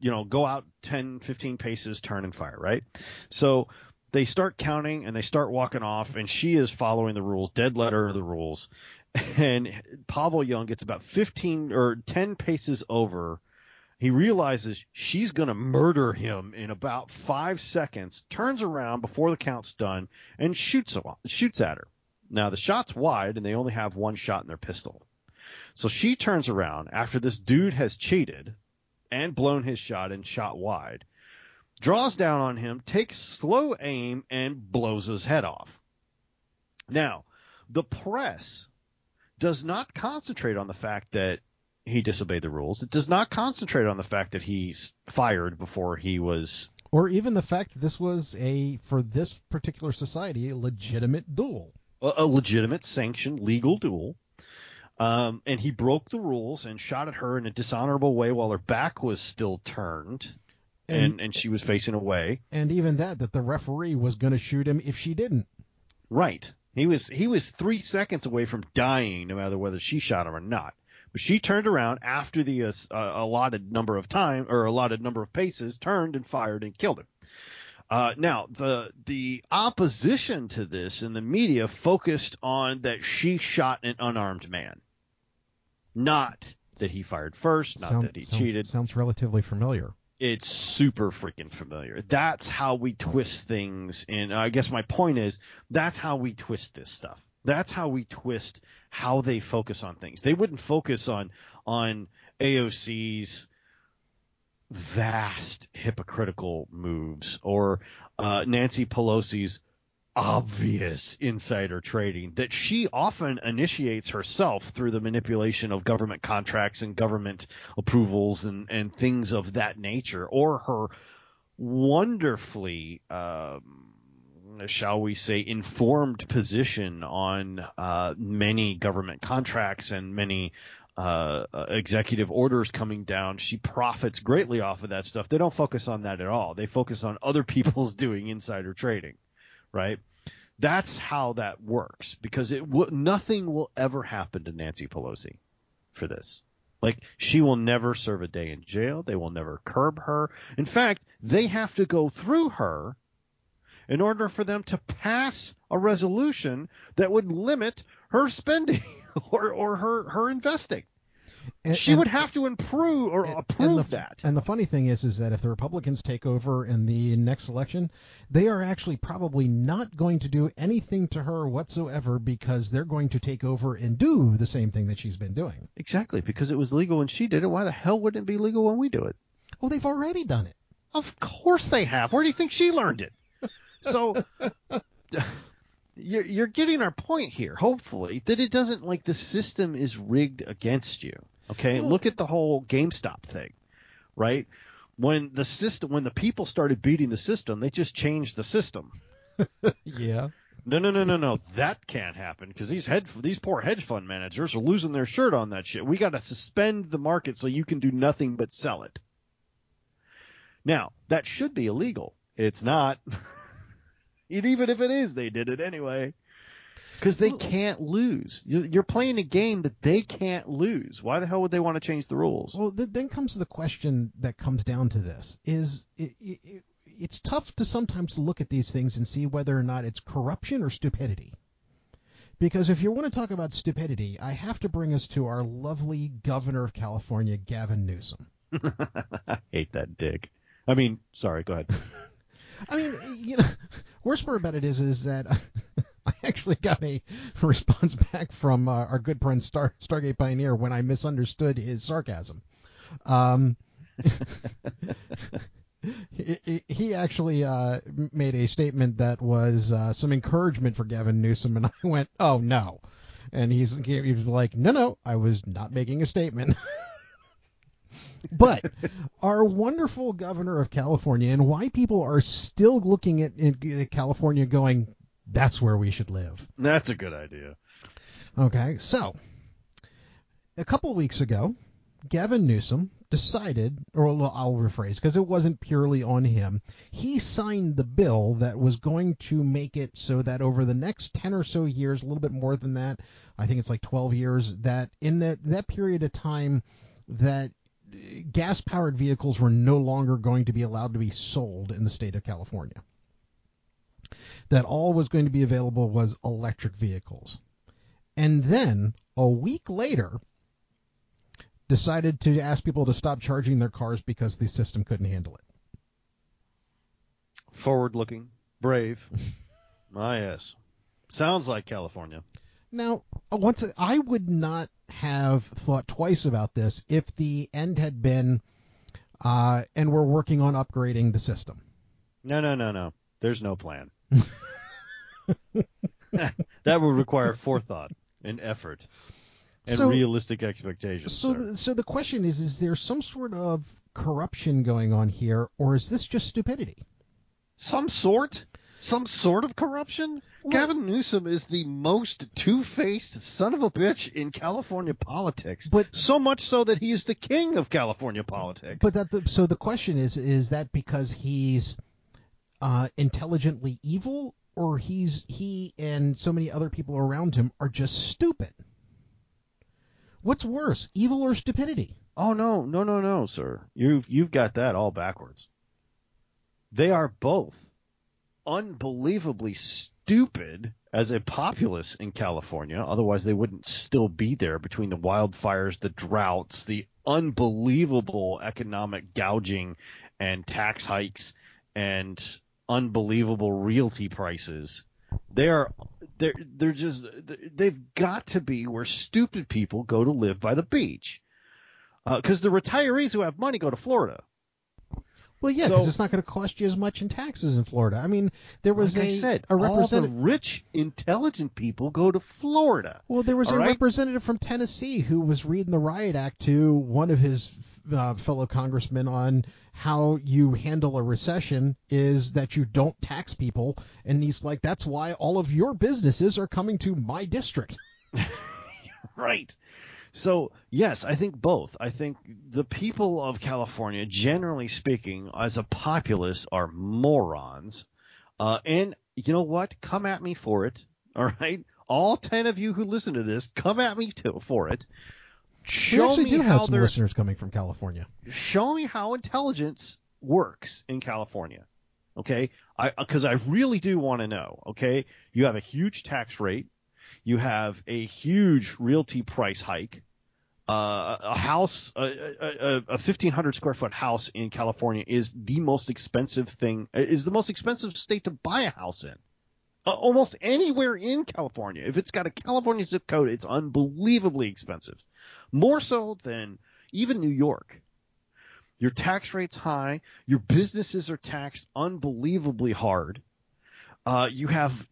you know, go out 10, 15 paces, turn and fire, right? So they start counting and they start walking off, and she is following the rules, dead letter of the rules. And Pavel Young gets about 15 or 10 paces over. He realizes she's going to murder him in about five seconds, turns around before the count's done, and shoots, shoots at her. Now, the shot's wide, and they only have one shot in their pistol. So she turns around after this dude has cheated and blown his shot and shot wide, draws down on him, takes slow aim, and blows his head off. Now, the press does not concentrate on the fact that he disobeyed the rules. It does not concentrate on the fact that he fired before he was. Or even the fact that this was a, for this particular society, a legitimate duel. A, legitimate, sanctioned, legal duel. Um, and he broke the rules and shot at her in a dishonorable way while her back was still turned and, and, and she was facing away. And even that, that the referee was going to shoot him if she didn't. Right. He was he was three seconds away from dying, no matter whether she shot him or not. But she turned around after the uh, uh, allotted number of time or allotted number of paces, turned and fired and killed him. Uh, now the the opposition to this in the media focused on that she shot an unarmed man, not that he fired first, not Sound- that he sounds, cheated. Sounds relatively familiar. It's super freaking familiar. That's how we twist things. And I guess my point is that's how we twist this stuff. That's how we twist how they focus on things. They wouldn't focus on on AOC's vast hypocritical moves or uh, Nancy Pelosi's obvious insider trading that she often initiates herself through the manipulation of government contracts and government approvals and, and things of that nature, or her wonderfully, um, shall we say, informed position on uh, many government contracts and many uh, uh, executive orders coming down. She profits greatly off of that stuff. They don't focus on that at all. They focus on other people's doing insider trading right? That's how that works because it w- nothing will ever happen to Nancy Pelosi for this. Like she will never serve a day in jail. They will never curb her. In fact, they have to go through her in order for them to pass a resolution that would limit her spending or, or her, her investing. And- she and- would have to improve or approve and the, that. And the funny thing is, is that if the Republicans take over in the next election, they are actually probably not going to do anything to her whatsoever because they're going to take over and do the same thing that she's been doing. Exactly, because it was legal when she did it. Why the hell wouldn't it be legal when we do it? Oh, they've already done it. Of course they have. Where do you think she learned it? So you're, you're getting our point here, hopefully, that it doesn't like the system is rigged against you. Okay, look at the whole GameStop thing, right? When the system, when the people started beating the system, they just changed the system. Yeah. No, no, no, no, no. That can't happen because these hedge these poor hedge fund managers are losing their shirt on that shit. We got to suspend the market so you can do nothing but sell it. Now that should be illegal. It's not. and even if it is, they did it anyway. Because they can't lose. You- You're playing a game that they can't lose. Why the hell would they want to change the rules? Well, then comes the question that comes down to this: is it, it, it's tough to sometimes look at these things and see whether or not it's corruption or stupidity. Because if you want to talk about stupidity, I have to bring us to our lovely governor of California, Gavin Newsom. I hate that dick. I mean, sorry. Go ahead. I mean, you know, worst part about it is, is that I actually got a response back from uh, our good friend Star Stargate Pioneer when I misunderstood his sarcasm. Um, he, he- actually uh, made a statement that was uh, some encouragement for Gavin Newsom, and I went, "Oh no," and he's he was like, "No, no, I was not making a statement." But our wonderful governor of California, and why people are still looking at, at California going, "That's where we should live." That's a good idea. Okay, so a couple weeks ago, Gavin Newsom decided, or I'll rephrase, because it wasn't purely on him. He signed the bill that was going to make it so that over the next 10 or so years, a little bit more than that, I think it's like 12 years, that in that, that period of time, that gas powered vehicles were no longer going to be allowed to be sold in the state of California. That all was going to be available was electric vehicles. And then a week later, decided to ask people to stop charging their cars because the system couldn't handle it. Forward looking, brave. ah, yes. Sounds like California. Now, once I would not have thought twice about this if the end had been, uh, and we're working on upgrading the system. No, no, no, no. There's no plan. that would require forethought and effort and So- realistic expectations. So, the, so the question is: Is there some sort of corruption going on here, or is this just stupidity? some sort, some sort of corruption. Gavin Newsom is the most two-faced son of a bitch in California politics. But- so much so that he is the king of California politics. But that the, so the question is: Is that because he's uh, intelligently evil, or he's he and so many other people around him are just stupid? What's worse, evil or stupidity? Oh no, no, no, no, sir. You've you've got that all backwards. They are both unbelievably stupid as a populace in California. Otherwise, they wouldn't still be there between the wildfires, the droughts, the unbelievable economic gouging and tax hikes and unbelievable realty prices. They are they're they're just they've got to be where stupid people go to live by the beach uh, because the retirees who have money go to Florida. Well, yeah, because So- it's not going to cost you as much in taxes in Florida. I mean, there was like a, I said, a all the rich, intelligent people go to Florida. Well, there was a right? representative from Tennessee who was reading the riot act to one of his uh, fellow congressmen on how you handle a recession is that you don't tax people, and he's like, "That's why all of your businesses are coming to my district." Right. So, yes, I think both. I think the people of California, generally speaking, as a populace, are morons. Uh, and you know what? Come at me for it. All right? All 10 of you who listen to this, come at me too, for it. we Show actually me do how have some listeners coming from California. show me how intelligence works in California. Okay? I because I really do want to know, okay? You have a huge tax rate, you have a huge realty price hike. Uh, a house, a, a, a, a 1500 square foot house in California is the most expensive thing, is the most expensive state to buy a house in. Uh, almost anywhere in California. If it's got a California zip code, it's unbelievably expensive. More so than even New York. Your tax rate's high. Your businesses are taxed unbelievably hard. Uh, you have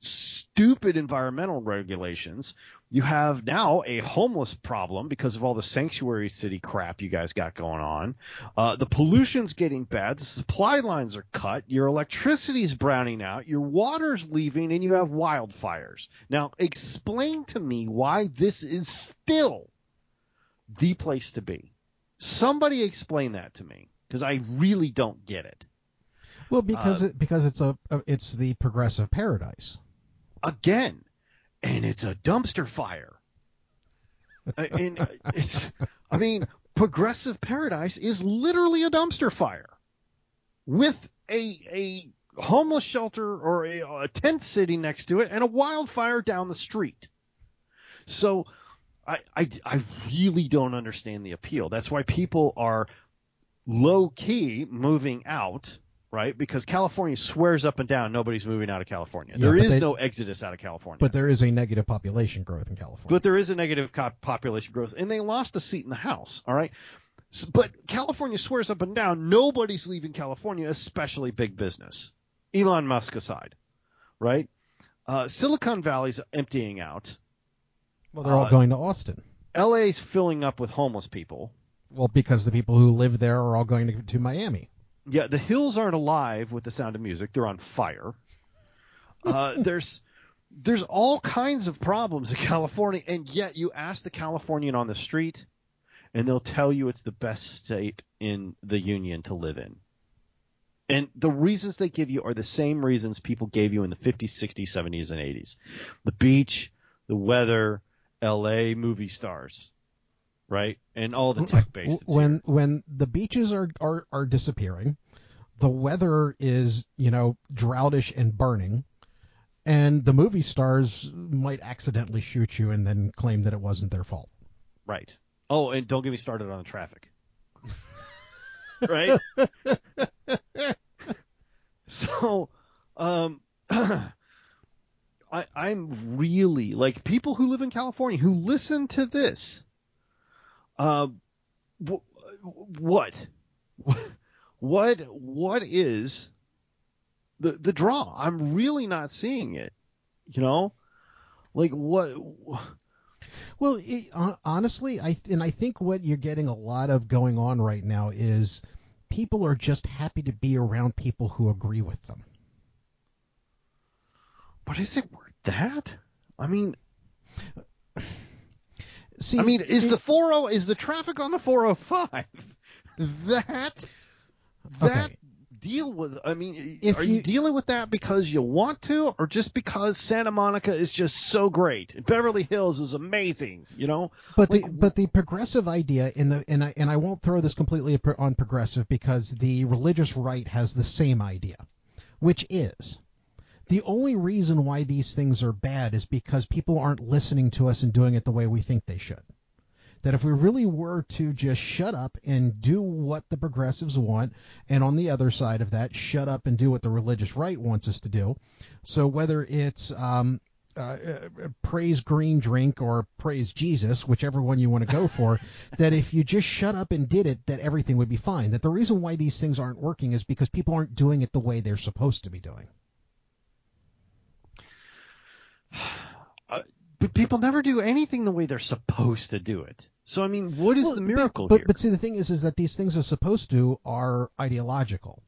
stupid environmental regulations. You have now a homeless problem because of all the sanctuary city crap you guys got going on. Uh, the pollution's getting bad. The supply lines are cut. Your electricity's browning out. Your water's leaving, and you have wildfires. Now, explain to me why this is still the place to be. Somebody explain that to me because I really don't get it. Well, because Uh, it, because it's a, it's the progressive paradise. Again, and it's a dumpster fire. Uh, and uh, it's, I mean, progressive paradise is literally a dumpster fire with a a homeless shelter or a, a tent sitting next to it and a wildfire down the street. So I, I, I really don't understand the appeal. That's why people are low key moving out, right? Because California swears up and down nobody's moving out of California. Yeah, there is they- no exodus out of California. But there is a negative population growth in California. But there is a negative co- population growth, and they lost a seat in the House. All right, S- but California swears up and down nobody's leaving California, especially big business. Elon Musk aside, right? Uh, Silicon Valley's emptying out. well, they're all uh, going to Austin. LA's filling up with homeless people. Well, because the people who live there are all going to, to Miami. Yeah, the hills aren't alive with the sound of music; they're on fire. Uh, there's there's all kinds of problems in California, and yet you ask the Californian on the street, and they'll tell you it's the best state in the union to live in. And the reasons they give you are the same reasons people gave you in the 50s, 60s, 70s, and 80s. The beach, the weather, LA movie stars, right? And all the tech based. When when the beaches are, are are disappearing, the weather is, you know, droughtish and burning, and the movie stars might accidentally shoot you and then claim that it wasn't their fault. Right. Oh, and don't get me started on the traffic. right? so, um, I, I'm really like people who live in California who listen to this. Uh, what, what, what is the the draw? I'm really not seeing it. You know, like what? Well, it, honestly, I and I think what you're getting a lot of going on right now is people are just happy to be around people who agree with them. But is it worth that? I mean, see, I mean, is it, the 40 is the traffic on the 405 that that okay. deal with? I mean, if are you, you, dealing with that because you want to, or just because Santa Monica is just so great? Beverly Hills is amazing, you know. But like, the but the progressive idea in the and I and I won't throw this completely on progressive because the religious right has the same idea, which is the only reason why these things are bad is because people aren't listening to us and doing it the way we think they should. That if we really were to just shut up and do what the progressives want, and on the other side of that, shut up and do what the religious right wants us to do. So whether it's um, uh, uh, praise green drink or praise Jesus, whichever one you want to go for, that if you just shut up and did it, that everything would be fine. That the reason why these things aren't working is because people aren't doing it the way they're supposed to be doing. Uh, but people never do anything the way they're supposed to do it. So I mean, what is well, the miracle but, here? But, but see, the thing is, is that these things are supposed to are ideological.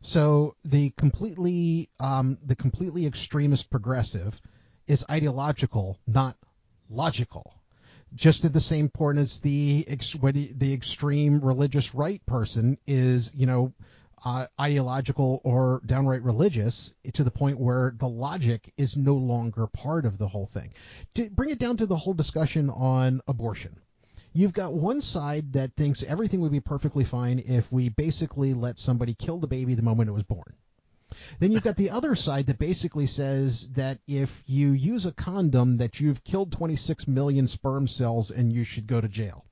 So the completely um, the completely extremist progressive is ideological, not logical. Just at the same point as the ex- the extreme religious right person is, you know, uh, ideological or downright religious to the point where the logic is no longer part of the whole thing. To bring it down to the whole discussion on abortion. You've got one side that thinks everything would be perfectly fine if we basically let somebody kill the baby the moment it was born. Then you've got the other side that basically says that if you use a condom that you've killed 26 million sperm cells and you should go to jail.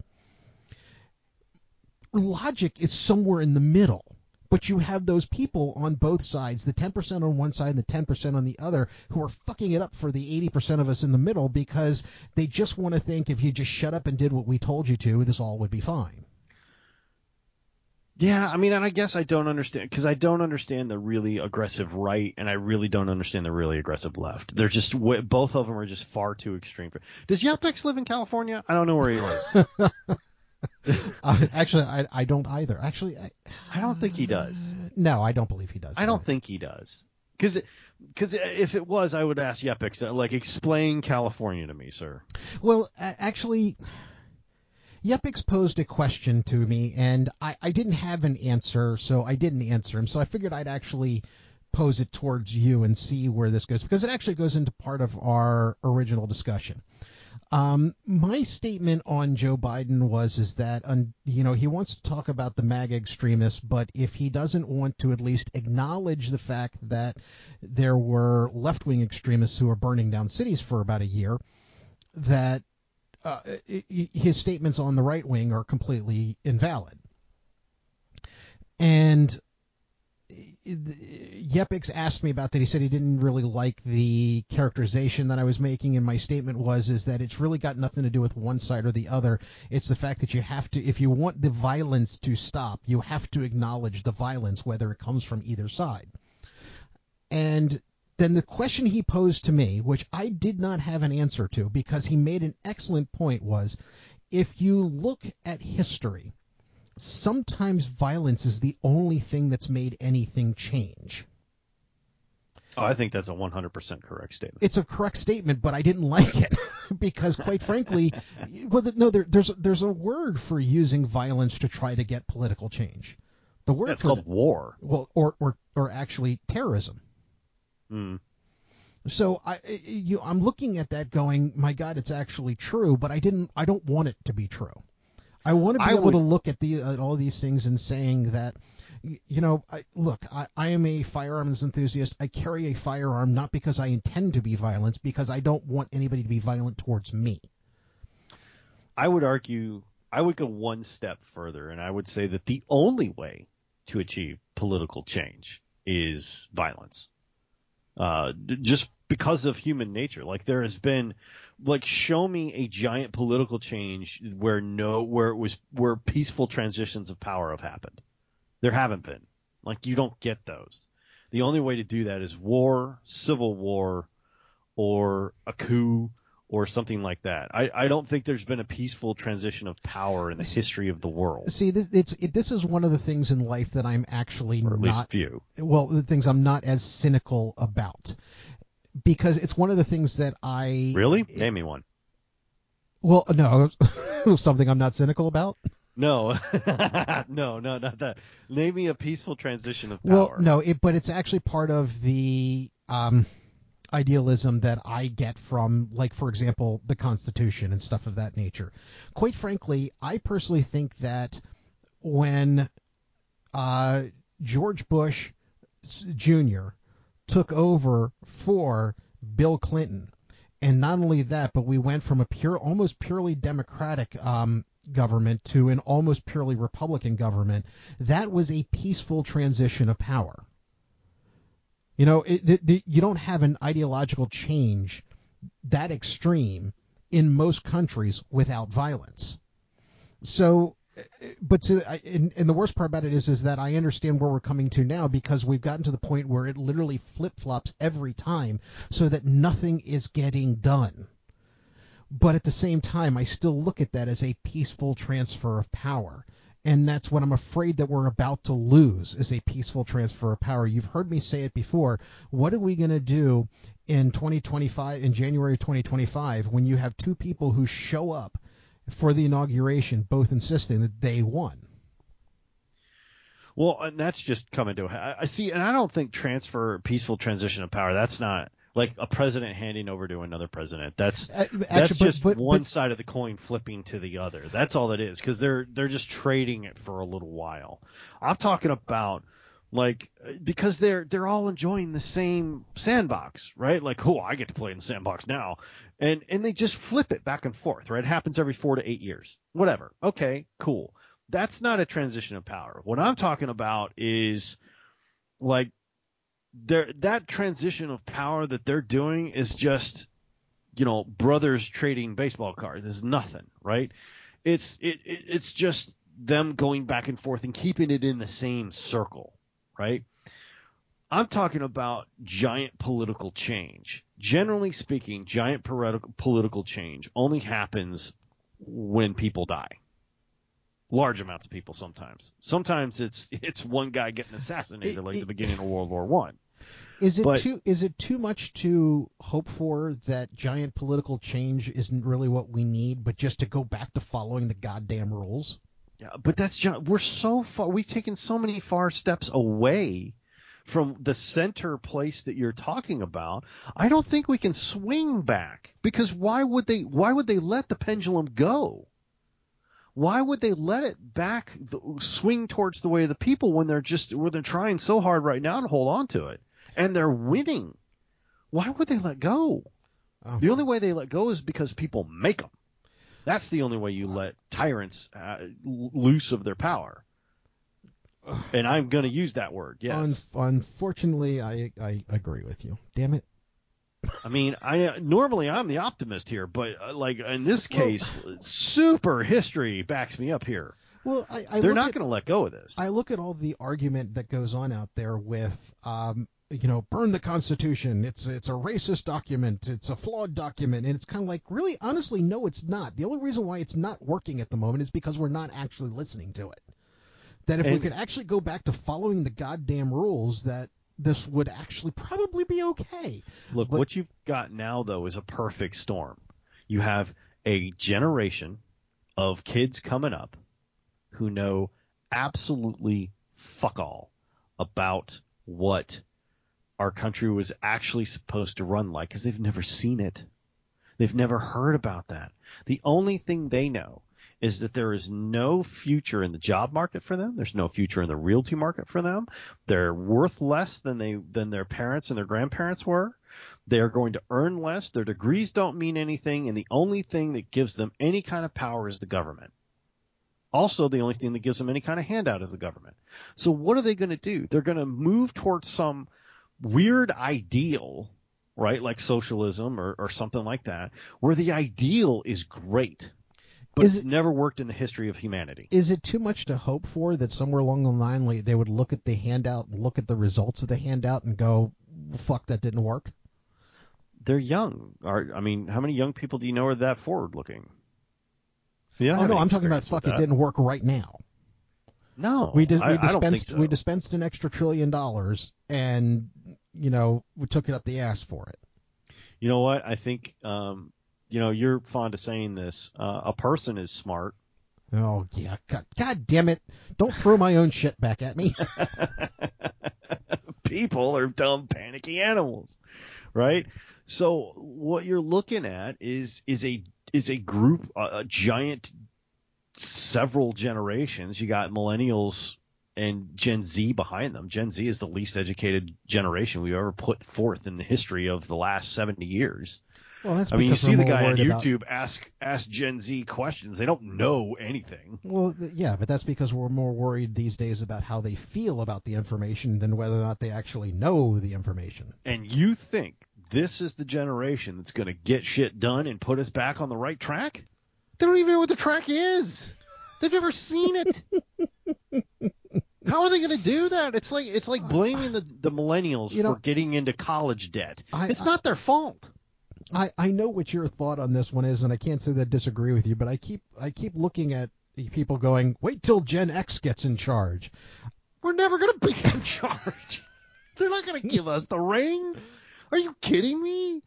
Logic is somewhere in the middle but you have those people on both sides, the 10% on one side and the 10% on the other, who are fucking it up for the 80% of us in the middle because they just want to think if you just shut up and did what we told you to, this all would be fine. Yeah, I mean, and I guess I don't understand because I don't understand the really aggressive right, and I really don't understand the really aggressive left. They're just both of them are just far too extreme. Does Yepix live in California? I don't know where he lives. uh, actually, I, I don't either. Actually, I, I don't think he does. No, I don't believe he does. I don't think he does. Because because if it was, I would ask Yepix, uh, like, explain California to me, sir. Well, actually, Yepix posed a question to me, and I, I didn't have an answer, so I didn't answer him. So I figured I'd actually pose it towards you and see where this goes, because it actually goes into part of our original discussion. Um, my statement on Joe Biden was is that you know he wants to talk about the MAGA extremists, but if he doesn't want to at least acknowledge the fact that there were left-wing extremists who are burning down cities for about a year, that uh, his statements on the right wing are completely invalid. And Uh, Yepix asked me about that. He said he didn't really like the characterization that I was making, and my statement was is that it's really got nothing to do with one side or the other. It's the fact that you have to, if you want the violence to stop, you have to acknowledge the violence, whether it comes from either side. And then the question he posed to me, which I did not have an answer to because he made an excellent point, was if you look at history sometimes violence is the only thing that's made anything change. Oh, I think that's a 100% correct statement. It's a correct statement, but I didn't like it because, quite frankly, well, no, there, there's there's a word for using violence to try to get political change. The word That's for called war. well, or or or actually terrorism. Mm. So I, I- you, I'm looking at that, going, my God, it's actually true, but I didn't, I don't want it to be true. I want to be I able would- to look at the at all these things and saying that, you know, I, look, I, I am a firearms enthusiast. I carry a firearm not because I intend to be violent, because I don't want anybody to be violent towards me. I would argue, I would go one step further, and I would say that the only way to achieve political change is violence. Uh, just because of human nature. Like there has been, like, show me a giant political change where no, where it was, where peaceful transitions of power have happened. There haven't been. Like you don't get those. The only way to do that is war, civil war, or a coup or something like that. I, I don't think there's been a peaceful transition of power in the history of the world, See, this, it's it, this is one of the things in life that I'm actually or at least few. well, the things I'm not as cynical about because it's one of the things that I Really? Name me one. Well, no, something I'm not cynical about. No, no, no, not that. Name me a peaceful transition of power. Well, no, it, but it's actually part of the um, idealism that I get from, like, for example, the Constitution and stuff of that nature. Quite frankly, I personally think that when uh, George Bush Jr. took over for Bill Clinton, and not only that, but we went from a pure, almost purely Democratic um, government to an almost purely Republican government. That was a peaceful transition of power. You know, it, the, the, you don't have an ideological change that extreme in most countries without violence. So, but to, I- and, and the worst part about it is, is that I understand where we're coming to now because we've gotten to the point where it literally flip flops every time, so that nothing is getting done. But at the same time, I still look at that as a peaceful transfer of power. And that's what I'm afraid that we're about to lose is a peaceful transfer of power. You've heard me say it before. What are we going to do in 2025, in January 2025, when you have two people who show up for the inauguration, both insisting that they won? Well, and that's just coming to a I I see, and I don't think transfer peaceful transition of power. That's not like a president handing over to another president. That's Uh, that's actually, but- just but- one but- side of the coin flipping to the other. That's all it is because they're they're just trading it for a little while. I'm talking about like because they're they're all enjoying the same sandbox, right? Like, oh, I get to play in the sandbox now, and and they just flip it back and forth, right? It happens every four to eight years, whatever. Okay, cool. That's not a transition of power. What I'm talking about is like there that transition of power that they're doing is just you know brothers trading baseball cards is nothing right it's it, it it's just them going back and forth and keeping it in the same circle right i'm talking about giant political change generally speaking giant political change only happens when people die large amounts of people sometimes sometimes it's it's one guy getting assassinated It- like it- the beginning of world war one Is it But- too is it too much to hope for that giant political change isn't really what we need, but just to go back to following the goddamn rules? Yeah, but that's just we're so far. We've taken so many far steps away from the center place that you're talking about. I don't think we can swing back because why would they? Why would they let the pendulum go? Why would they let it back the, swing towards the way of the people when they're just when they're trying so hard right now to hold on to it and they're winning? Why would they let go? Oh. The only way they let go is because people make them. That's the only way you let tyrants uh, loose of their power. And I'm going to use that word. Yes. Un- unfortunately, I I agree with you. Damn it. I mean, I normally I'm the optimist here, but uh, like in this case, super history backs me up here. Well, I, I They're not going to let go of this. I look at all the argument that goes on out there with, um, you know, burn the Constitution. It's it's a racist document. It's a flawed document, and it's kind of like, really, honestly, no, it's not. The only reason why it's not working at the moment is because we're not actually listening to it. That if we could actually go back to following the goddamn rules, that this would actually probably be okay. Look, But- what you've got now though is a perfect storm. You have a generation of kids coming up who know absolutely fuck all about what our country was actually supposed to run like because they've never seen it. They've never heard about that. The only thing they know is that there is no future in the job market for them. There's no future in the realty market for them. They're worth less than they than their parents and their grandparents were. They're going to earn less. Their degrees don't mean anything, and the only thing that gives them any kind of power is the government. Also, the only thing that gives them any kind of handout is the government. So what are they going to do? They're going to move towards some weird ideal, right? Like socialism or, or something like that, where the ideal is great, but Is it's never worked in the history of humanity. Is it too much to hope for that somewhere along the line they would look at the handout, look at the results of the handout, and go, "Fuck, that didn't work." They're young. Are, I mean, how many young people do you know are that forward looking? Yeah. oh no, I'm talking about fuck. It didn't work right now. No, we did. I, we I don't think so. We dispensed an extra trillion dollars, and you know we took it up the ass for it. You know what? I think, um, you know, you're fond of saying this. Uh, a person is smart. Oh yeah, God, God damn it! Don't throw my own shit back at me. People are dumb, panicky animals, right? So what you're looking at is is a is a group, a, a giant, several generations. You got millennials and Gen Z behind them. Gen Z is the least educated generation we've ever put forth in the history of the last 70 years. Well, that's I mean, you see the guy on worried about- YouTube ask ask Gen Z questions. They don't know anything. Well, th- yeah, but that's because we're more worried these days about how they feel about the information than whether or not they actually know the information. And you think this is the generation that's going to get shit done and put us back on the right track? They don't even know what the track is. They've never seen it. How are they going to do that? It's like it's like blaming the, the millennials You know- for getting into college debt. I- it's I- not their fault. I, I know what your thought on this one is, and I can't say that I disagree with you, but I keep I keep looking at people going, wait till Gen X gets in charge. We're never going to be in charge. They're not going to give us the reins. Are you kidding me?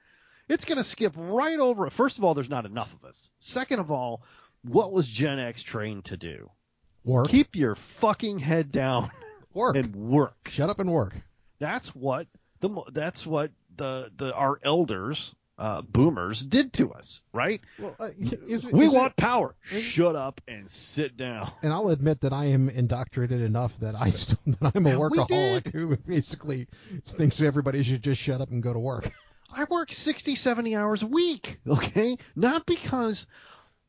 It's going to skip right over it. First of all, there's not enough of us. Second of all, what was Gen X trained to do? Work, Keep your fucking head down work, and work. shut up and work. That's what the that's what the the our elders uh, boomers did to us, right? Well, uh, is, we is want it- power. Shut up and sit down. and I'll admit that I am indoctrinated enough that I still that I'm a Yeah, workaholic who basically thinks everybody should just shut up and go to work. I work 60, 70 hours a week, okay? Not because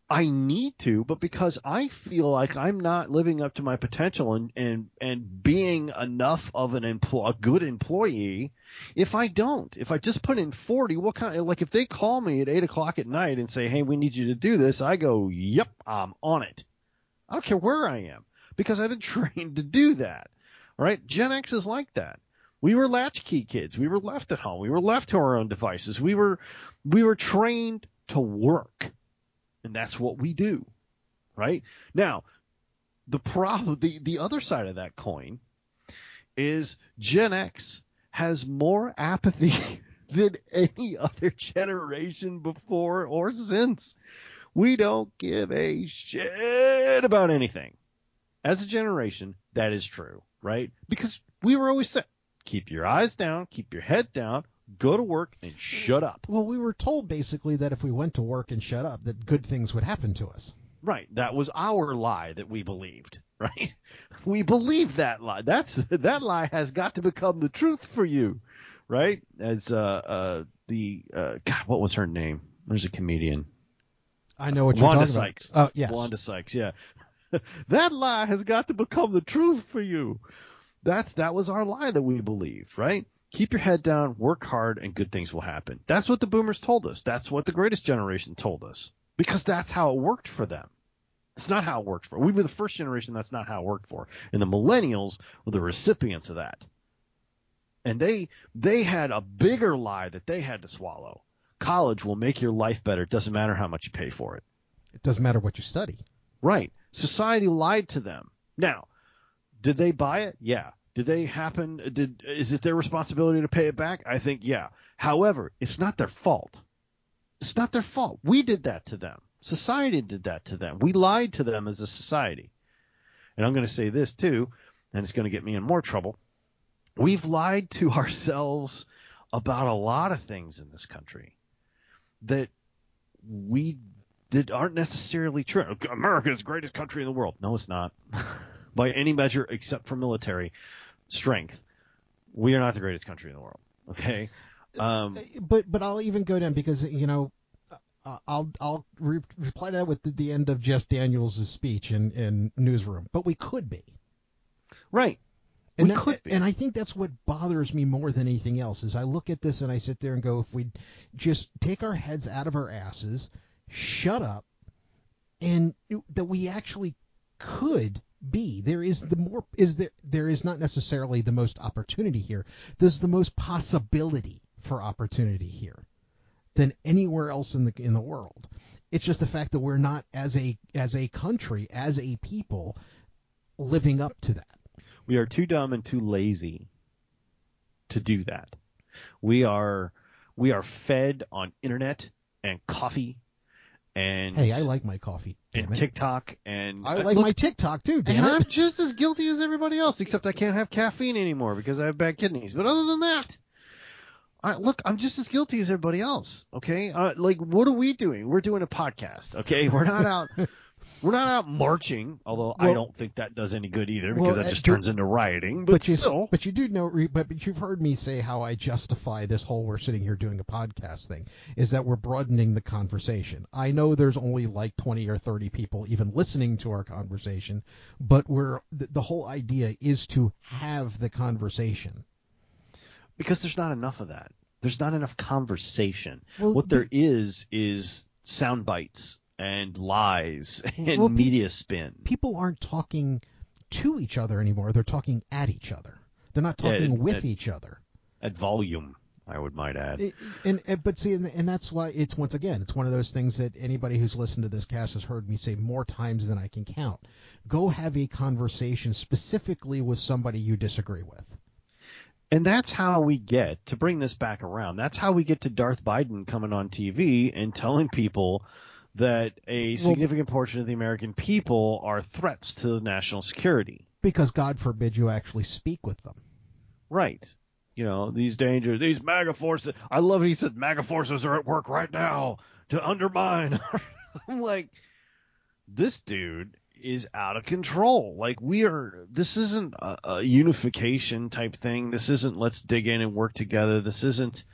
I need to, but because I feel like I'm not living up to my potential and and and being enough of an empl- a good employee. If I don't, if I just put in 40, what kind of like if they call me at eight o'clock at night and say, "Hey, we need you to do this," I go, "Yep, I'm on it." I don't care where I am because I've been trained to do that. Right? Gen X is like that. We were latchkey kids. We were left at home. We were left to our own devices. We were we were trained to work. And that's what we do. Right? Now, the problem the, the other side of that coin is Gen X has more apathy than any other generation before or since. We don't give a shit about anything. As a generation, that is true, right? Because we were always said, keep your eyes down, keep your head down, go to work and shut up. Well, we were told basically that if we went to work and shut up, that good things would happen to us. Right. That was our lie that we believed, right? We believed that lie. That's that lie has got to become the truth for you, right? As uh uh the uh God, what was her name? There's a comedian. I know what you're Wanda talking Sykes. about. Oh, yes. Wanda Sykes, yeah. that lie has got to become the truth for you. That's that was our lie that we believed, right? Keep your head down, work hard, and good things will happen. That's what the boomers told us. That's what the greatest generation told us. Because that's how it worked for them. It's not how it worked for. We were the first generation that's not how it worked for. And the millennials were the recipients of that. And they they had a bigger lie that they had to swallow. College will make your life better. It doesn't matter how much you pay for it. It doesn't matter what you study. Right. Society lied to them. Now, did they buy it? Yeah. Did they happen? Did is it their responsibility to pay it back? I think yeah. However, it's not their fault. It's not their fault. We did that to them. Society did that to them. We lied to them as a society. And I'm going to say this too, and it's going to get me in more trouble. We've lied to ourselves about a lot of things in this country that we that aren't necessarily true. America is the greatest country in the world. No, it's not. By any measure except for military strength, we are not the greatest country in the world. Okay. Um, but but I'll even go down because you know uh, I'll I'll re- reply to that with the, the end of Jeff Daniels' speech in in newsroom. But we could be. Right. And we that- could be. and I think that's what bothers me more than anything else is I look at this and I sit there and go, if we just take our heads out of our asses, shut up, and that we actually could be. There is the more is there there is not necessarily the most opportunity here. There's the most possibility for opportunity here than anywhere else in the in the world. It's just the fact that we're not as a as a country, as a people, living up to that. We are too dumb and too lazy to do that. We are we are fed on internet and coffee and Hey, I like my coffee. Damn and it. TikTok and I like look, my TikTok too. Damn and it. I'm just as guilty as everybody else, except I can't have caffeine anymore because I have bad kidneys. But other than that, I, look, I'm just as guilty as everybody else. Okay, uh, like what are we doing? We're doing a podcast. Okay, we're not out. We're not out marching, although I don't think that does any good either Well, because that uh, just turns into rioting. But, But you, still, but you do know, but, but you've heard me say how I justify this whole we're sitting here doing a podcast thing is that we're broadening the conversation. I know there's only like 20 or 30 people even listening to our conversation, but we're the, the whole idea is to have the conversation. because there's not enough of that. There's not enough conversation. Well, what there but- is is sound bites and lies and Well, media spin. People aren't talking to each other anymore. They're talking at each other. They're not talking it- with it- each other. At volume, I would might add. It- and, and but see, and, and that's why it's once again, it's one of those things that anybody who's listened to this cast has heard me say more times than I can count. Go have a conversation specifically with somebody you disagree with. And that's how we get to bring this back around. That's how we get to Darth Biden coming on TV and telling people that a significant portion of the American people are threats to the national security. Because God forbid you actually speak with them. Right. You know, these dangers, these MAGA forces. I love it. He said MAGA forces are at work right now to undermine. I'm like, this dude is out of control. Like we are, this isn't a, a unification type thing. This isn't let's dig in and work together. This isn't,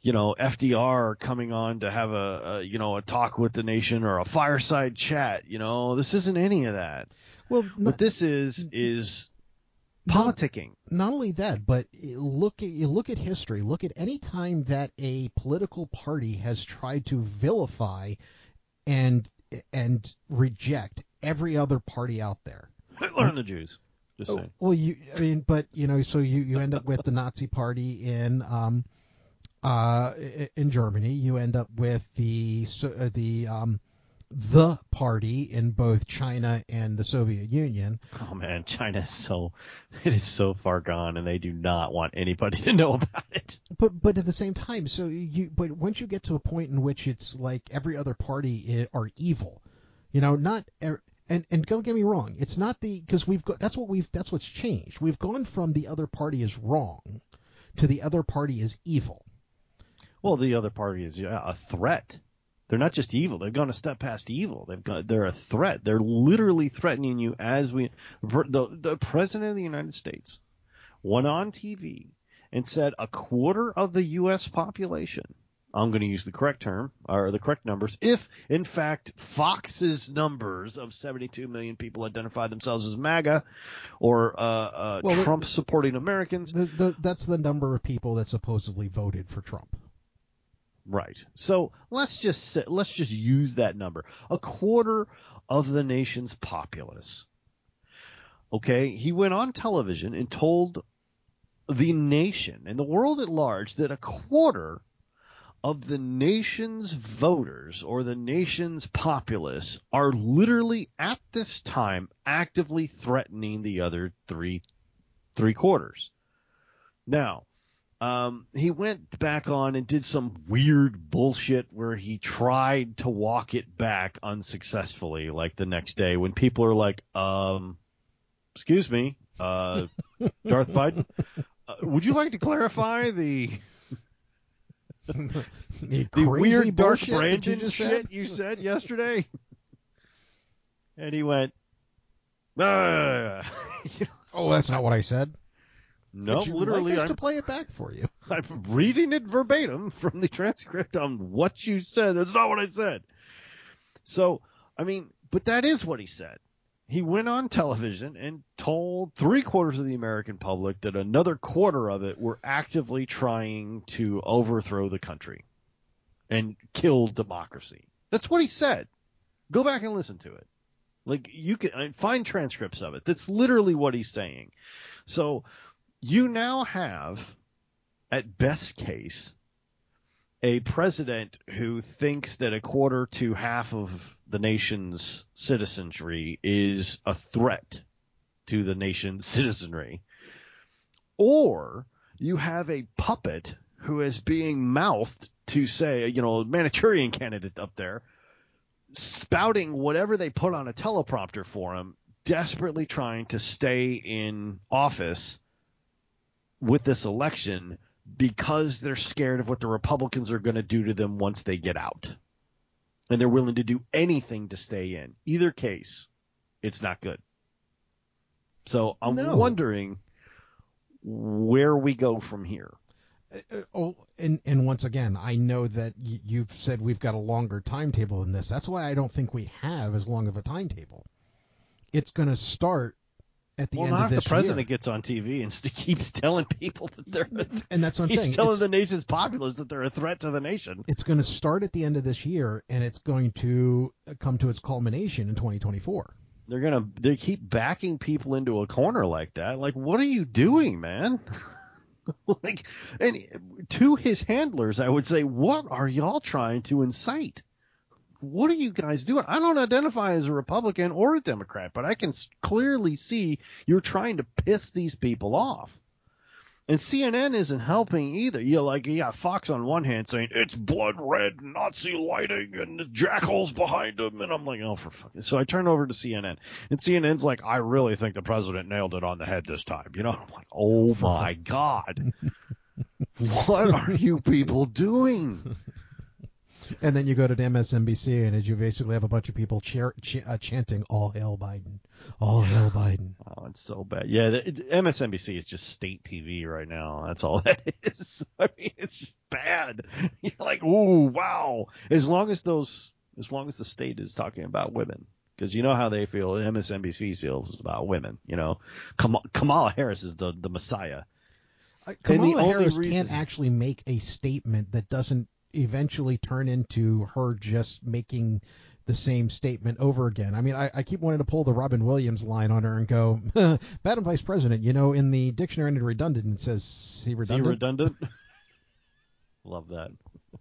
you know, FDR coming on to have a, a you know, a talk with the nation or a fireside chat. You know, this isn't any of that. Well, What this is, is politicking. not only that, but look at you look at history. Look at any time that a political party has tried to vilify and and reject every other party out there. Hitler and the Jews. Just saying. Well, you, I mean, but you know, so you you end up with the Nazi Party in um, uh, in Germany. You end up with the uh, the um, the party in both China and the Soviet Union. Oh man, China is so it is so far gone, and they do not want anybody to know about it. But but at the same time, so you but once you get to a point in which it's like every other party are evil, you know, not. And, and don't get me wrong, it's not the because we've got that's what we've that's what's changed. We've gone from the other party is wrong to the other party is evil. Well, the other party is yeah, a threat. They're not just evil; they've gone a step past evil. They've got they're a threat. They're literally threatening you as we. The the president of the United States went on TV and said a quarter of the U.S. population. I'm going to use the correct term or the correct numbers. If in fact Fox's numbers of 72 million people identify themselves as MAGA or uh, uh, Well, Trump supporting Americans, The, the, that's the number of people that supposedly voted for Trump. Right. So let's just let's just use that number. A quarter of the nation's populace. Okay, he went on television and told the nation and the world at large that a quarter of the nation's voters or the nation's populace are literally at this time actively threatening the other three three quarters. Now, um, he went back on and did some weird bullshit where he tried to walk it back unsuccessfully, like the next day when people are like, um, excuse me, uh, Darth Biden, uh, would you like to clarify the the the weird Darth bullshit you shit you said yesterday? and he went, ah. Oh, that's not what I said. No, Would you literally, like us I'm, to play it back for you. I'm reading it verbatim from the transcript on what you said. That's not what I said. So, I mean, but that is what he said. He went on television and told three quarters of the American public that another quarter of it were actively trying to overthrow the country and kill democracy. That's what he said. Go back and listen to it. Like you can I- find transcripts of it. That's literally what he's saying. So you now have, at best case, a president who thinks that a quarter to half of the nation's citizenry is a threat to the nation's citizenry. Or you have a puppet who is being mouthed to say, you know, a Manchurian candidate up there, spouting whatever they put on a teleprompter for him, desperately trying to stay in office with this election because they're scared of what the Republicans are going to do to them once they get out. And they're willing to do anything to stay in. Either case, it's not good. So I'm No. wondering where we go from here. Uh, oh, and and once again, I know that y- you've said we've got a longer timetable than this. That's why I don't think we have as long of a timetable. It's going to start at the well, end not of if the president year, gets on TV and st- keeps telling people that they're. and that's what I'm he's saying. telling It's- the nation's populace that they're a threat to the nation. it's going to start at the end of this year, and it's going to uh, come to its culmination in 2024. They're gonna they keep backing people into a corner like that. Like, what are you doing, man? like, and to his handlers, I would say, what are y'all trying to incite? What are you guys doing? I don't identify as a Republican or a Democrat, but I can clearly see you're trying to piss these people off. And CNN isn't helping either. You like you got Fox on one hand saying it's blood red Nazi lighting and the jackals behind them, and I'm like, oh for fucking. So I turn over to CNN, and CNN's like, I really think the president nailed it on the head this time. You know, I'm like, oh my god, what are you people doing? And then you go to MSNBC, and you basically have a bunch of people cheer, ch- uh, chanting "All hail Biden! All hail Biden!" Oh, it's so bad. Yeah, the, it- MSNBC is just state TV right now. That's all that is. I mean, it's just bad. You're like, ooh, wow. As long as those, as long as the state is talking about women, because you know how they feel. MSNBC feels about women. You know, Kam- Kamala Harris is the the messiah. Uh, Kamala Harris reason- can't actually make a statement that doesn't eventually turn into her just making the same statement over again. I mean, I, I keep wanting to pull the Robin Williams line on her and go, Madam Vice President, you know, in the dictionary under redundant, it says see See redundant. redundant. Love that.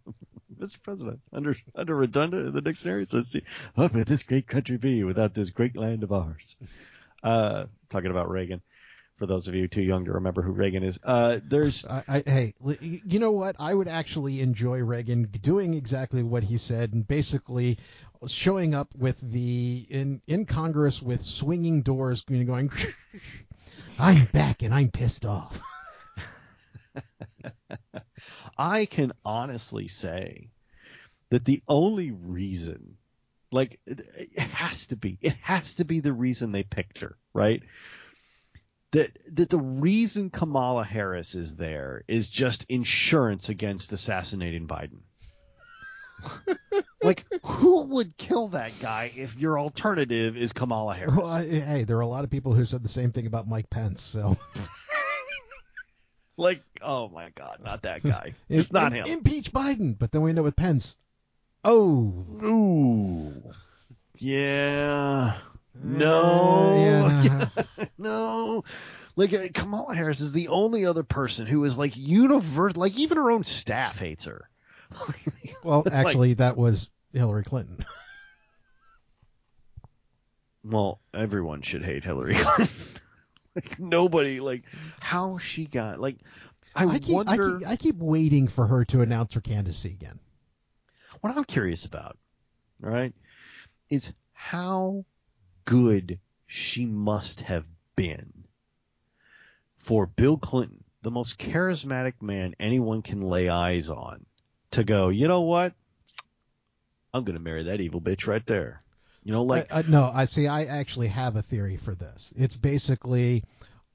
Mr. President, under under redundant in the dictionary, it says, see, "What would this great country be without this great land of ours?" Uh, talking about Reagan. For those of you too young to remember who Reagan is, uh, there's I, I, hey, you know what? I would actually enjoy Reagan doing exactly what he said and basically showing up with the in in Congress with swinging doors, you know, going, "I'm back and I'm pissed off." I can honestly say that the only reason, like, it, it has to be, it has to be the reason they picked her, right? That that the reason Kamala Harris is there is just insurance against assassinating Biden. like, who would kill that guy if your alternative is Kamala Harris? Well, I, hey, there are a lot of people who said the same thing about Mike Pence. So like, oh my God, not that guy. It's not him. Impeach Biden, but then we end up with Pence. Oh, Ooh. Yeah. No. yeah. no. Like uh, Kamala Harris is the only other person who is like universal. Like even her own staff hates her. Well, Like- actually, that was Hillary Clinton. Well, everyone should hate Hillary Clinton. like nobody like how she got like I, I keep, I wonder keep I keep waiting for her to announce her candidacy again. what I'm curious about, right, is how good she must have been for Bill Clinton, the most charismatic man anyone can lay eyes on, to go, you know what? I'm going to marry that evil bitch right there. You know, like I, I, no, I see. I actually have a theory for this. It's basically,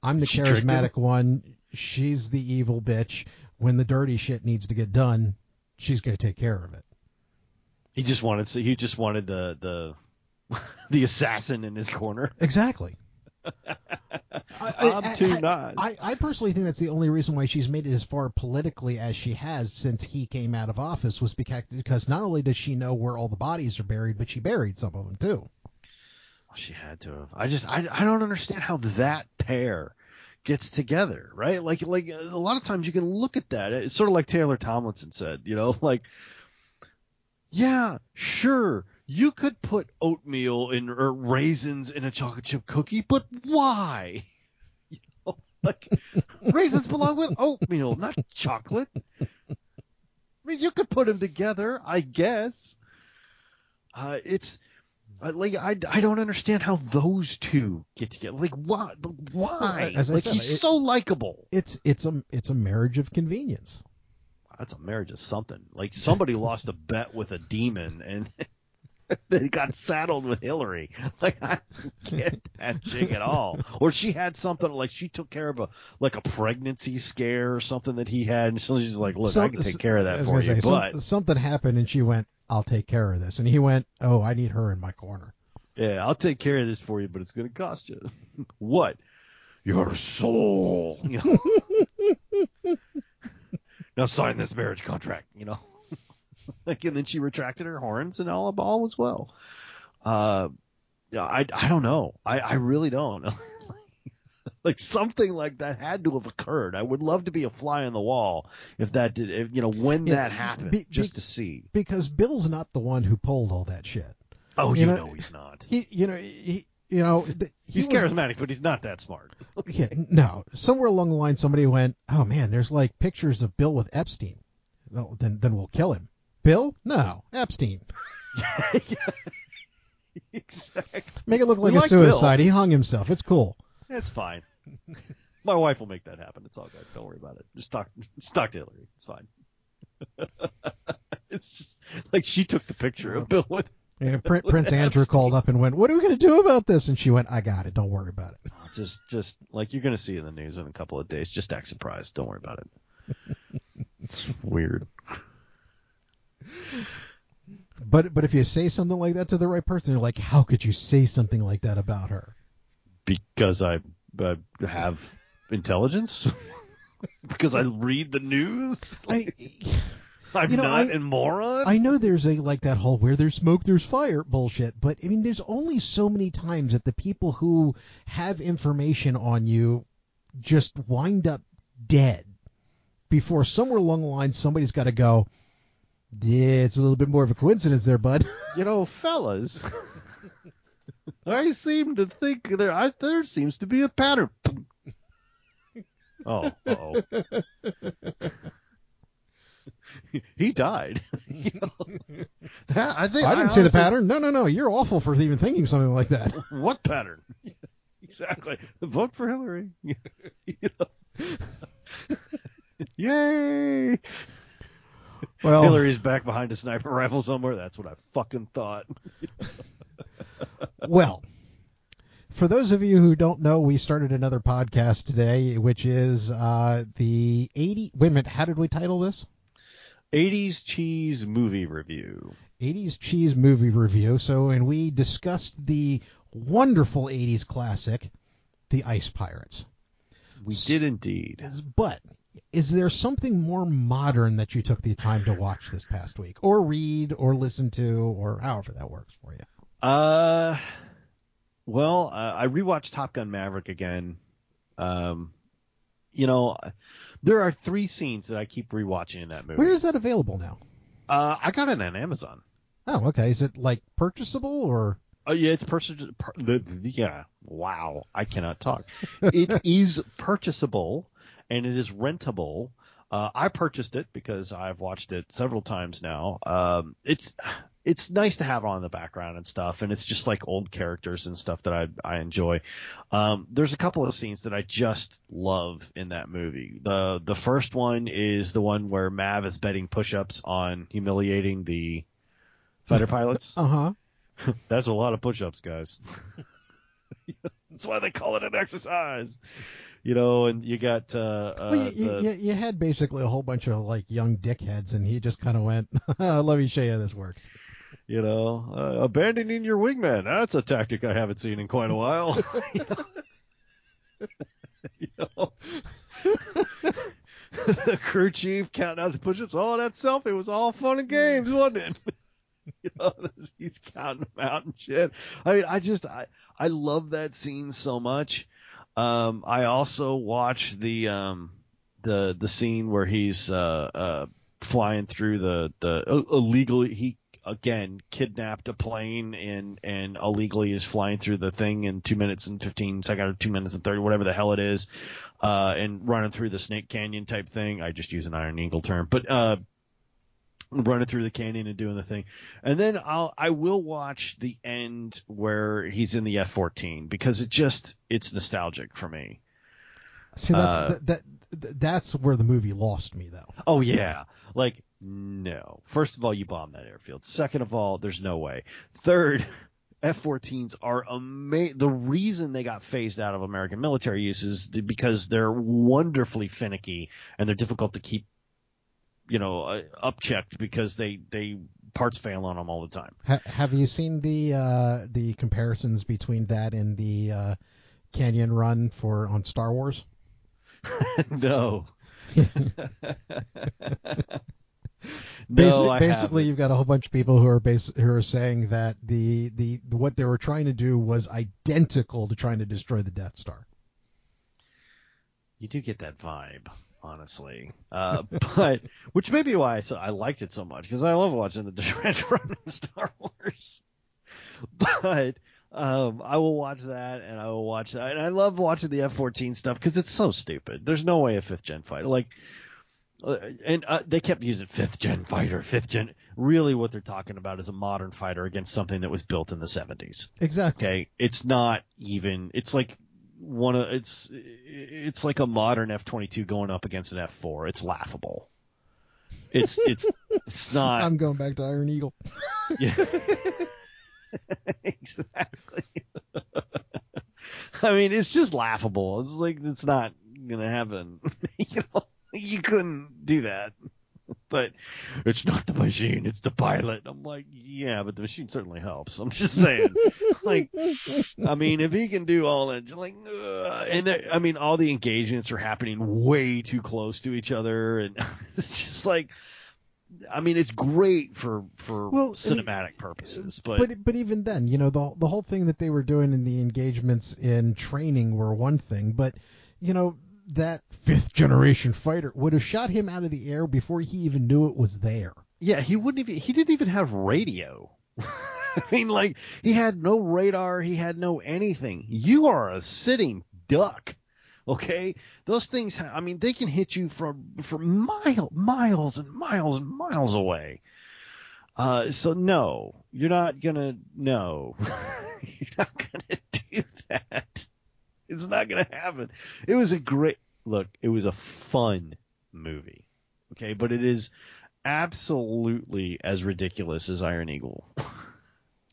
I'm the charismatic one. She's the evil bitch. When the dirty shit needs to get done, she's going to take care of it. he just wanted, so he just wanted the the the assassin in his corner. Exactly. I'm too I, not. I, I personally think that's the only reason why she's made it as far politically as she has since he came out of office was because because not only does she know where all the bodies are buried, but she buried some of them too. She had to have. I just I, I don't understand how that pair gets together, right? Like like a lot of times you can look at that. It's sort of like Taylor Tomlinson said, you know, like yeah, sure, you could put oatmeal in or raisins in a chocolate chip cookie, but why? You know, like raisins belong with oatmeal, not chocolate. I mean, you could put them together, I guess. Uh, it's uh, like I, I don't understand how those two get together. Like why? Why? As like said, he's it- so likable. It's it's a it's a marriage of convenience. That's a marriage of something. Like somebody lost a bet with a demon and they got saddled with Hillary. Like I get that chick at all. Or she had something like she took care of a like a pregnancy scare or something that he had, and so she's like, "Look, I can take care of that for gonna you." say, some- but something happened and she went, "I'll take care of this," and he went, "Oh, I need her in my corner." Yeah, I'll take care of this for you, but it's going to cost you. what? Your soul. You know? now sign this marriage contract. You know. like, and then she retracted her horns, and all of all was well. Uh, yeah, I I don't know. I I really don't. like something like that had to have occurred. I would love to be a fly on the wall if that did. If, you know, when Yeah, that happened, be- just be- to see. Because Bill's not the one who pulled all that shit. Oh, you you, know- know, he's not. He, you know, he, you know, he He's was- charismatic, but he's not that smart. Yeah, no. Somewhere along the line, somebody went, "Oh man, there's like pictures of Bill with Epstein." Well, then then we'll kill him. Bill? No, Epstein. exactly. Make it look We like a like Bill. suicide. He hung himself. It's cool. It's fine. My wife will make that happen. It's all good. Don't worry about it. Just talk, just talk to Hillary. It's fine. it's just like she took the picture of Bill with. Yeah, Prin- Prince Andrew called up and went, "What are we going to do about this?" And she went, "I got it. Don't worry about it." Oh, just, just like you're gonna see in the news in a couple of days. Just act surprised. Don't worry about it. it's weird. But but if you say something like that to the right person, you're like, "How could you say something like that about her?" Because I uh, have intelligence. because I read the news. I, I'm you know, not I- a moron. I know there's a like that whole where there's smoke there's fire bullshit, but I mean there's only so many times that the people who have information on you just wind up dead before somewhere along the line somebody's got to go. Yeah, it's a little bit more of a coincidence there, bud. you know, fellas, I seem to think there I, there seems to be a pattern. Oh, oh. he died. You know? That- I think I didn't see the pattern. No, no, no. You're awful for even thinking something like that. What pattern? exactly. Vote for Hillary. You know? Yay! Well, Hillary's back behind a sniper rifle somewhere. That's what I fucking thought. well, for those of you who don't know, we started another podcast today, which is uh, the 80. Wait a minute. How did we title this? 80s cheese movie review. 80s cheese movie review. So, and we discussed the wonderful 80s classic, The Ice Pirates. We did indeed. But is there something more modern that you took the time to watch this past week, or read, or listen to, or however that works for you? Uh, well, uh, I rewatched Top Gun Maverick again. Um, you know, there are three scenes that I keep rewatching in that movie. Where is that available now? Uh, I got it on Amazon. Oh, okay. Is it like purchasable or? Oh yeah, it's purchasable. Yeah, wow, I cannot talk. it is purchasable and it is rentable. Uh, I purchased it because I've watched it several times now. Um, it's it's nice to have it on the background and stuff, and it's just like old characters and stuff that I I enjoy. Um, there's a couple of scenes that I just love in that movie. The the first one is the one where Mav is betting push-ups on humiliating the fighter pilots. Uh huh. That's a lot of push-ups, guys. That's why they call it an exercise. You know, and you got. Uh, uh, well, you, the, you, you had basically a whole bunch of like young dickheads, and he just kind of went, "Let me show you how this works." You know, uh, abandoning your wingman. That's a tactic I haven't seen in quite a while. you know, the crew chief counting out the push-ups. Oh, that selfie was all fun and games, wasn't it? you know, he's counting them out and shit. I mean, I just, I, I love that scene so much. Um, I also watch the, um, the, the scene where he's, uh, uh, flying through the, the illegally, he, again, kidnapped a plane and, and illegally is flying through the thing in two minutes and 15 seconds two minutes and 30, whatever the hell it is, uh, and running through the Snake Canyon type thing. I just use an Iron Eagle term, but, uh, running through the canyon and doing the thing. And then I'll I will watch the end where he's in the F-14 because it just it's nostalgic for me. See, that's uh, that, that that's where the movie lost me though. Oh yeah. Like no. First of all, you bomb that airfield. Second of all, there's no way. Third, F-14s are amazing. The reason they got phased out of American military use is because they're wonderfully finicky and they're difficult to keep you know uh, upchecked because they they parts fail on them all the time. Ha- have you seen the uh, the comparisons between that and the uh, Canyon Run for on Star Wars? no. no, I basically, haven't. you've got a whole bunch of people who are bas- who are saying that the, the what they were trying to do was identical to trying to destroy the Death Star. You do get that vibe honestly. Uh, but which may be why I, so, I liked it so much because I love watching the Trench Run in Star Wars. But um, I will watch that and I will watch that, and I love watching the F-14 stuff because it's so stupid. There's no way a fifth gen fighter like. Uh, and uh, they kept using fifth gen fighter, fifth gen. Really, what they're talking about is a modern fighter against something that was built in the 70s. Exactly. Okay, it's not even. It's like one of it's it's like a modern F twenty two going up against an F four. It's laughable. It's it's it's not. I'm going back to Iron Eagle. yeah. exactly. I mean, it's just laughable. It's like it's not gonna happen. you know, you couldn't do that. But it's not the machine, it's the pilot. I'm like, yeah, but the machine certainly helps. I'm just saying. like, I mean, if he can do all that, like, uh, and I mean, all the engagements are happening way too close to each other, and it's just like, I mean, it's great for for well, cinematic purposes, but but but even then, you know, the the whole thing that they were doing in the engagements in training were one thing, but you know, that fifth generation fighter would have shot him out of the air before he even knew it was there. Yeah, he wouldn't even he didn't even have radio. I mean, like he had no radar, he had no anything. You are a sitting duck. Okay, those things. I mean, they can hit you from from mile, miles and miles and miles away. Uh, so no, you're not gonna. No, you're not gonna do that. It's not gonna happen. It was a great look. It was a fun movie. Okay, but it is absolutely as ridiculous as Iron Eagle.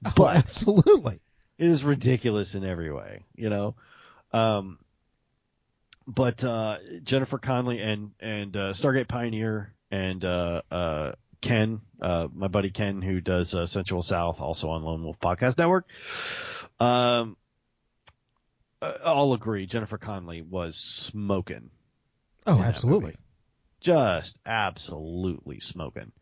Oh, but oh, absolutely. It is ridiculous in every way, you know. Um, but uh, Jennifer Connelly and and uh, Stargate Pioneer and uh, uh Ken, uh, my buddy Ken, who does uh, Sensual South, also on Lone Wolf Podcast Network. Um, I'll agree. Jennifer Connelly was smoking. Oh, absolutely. Just absolutely smoking.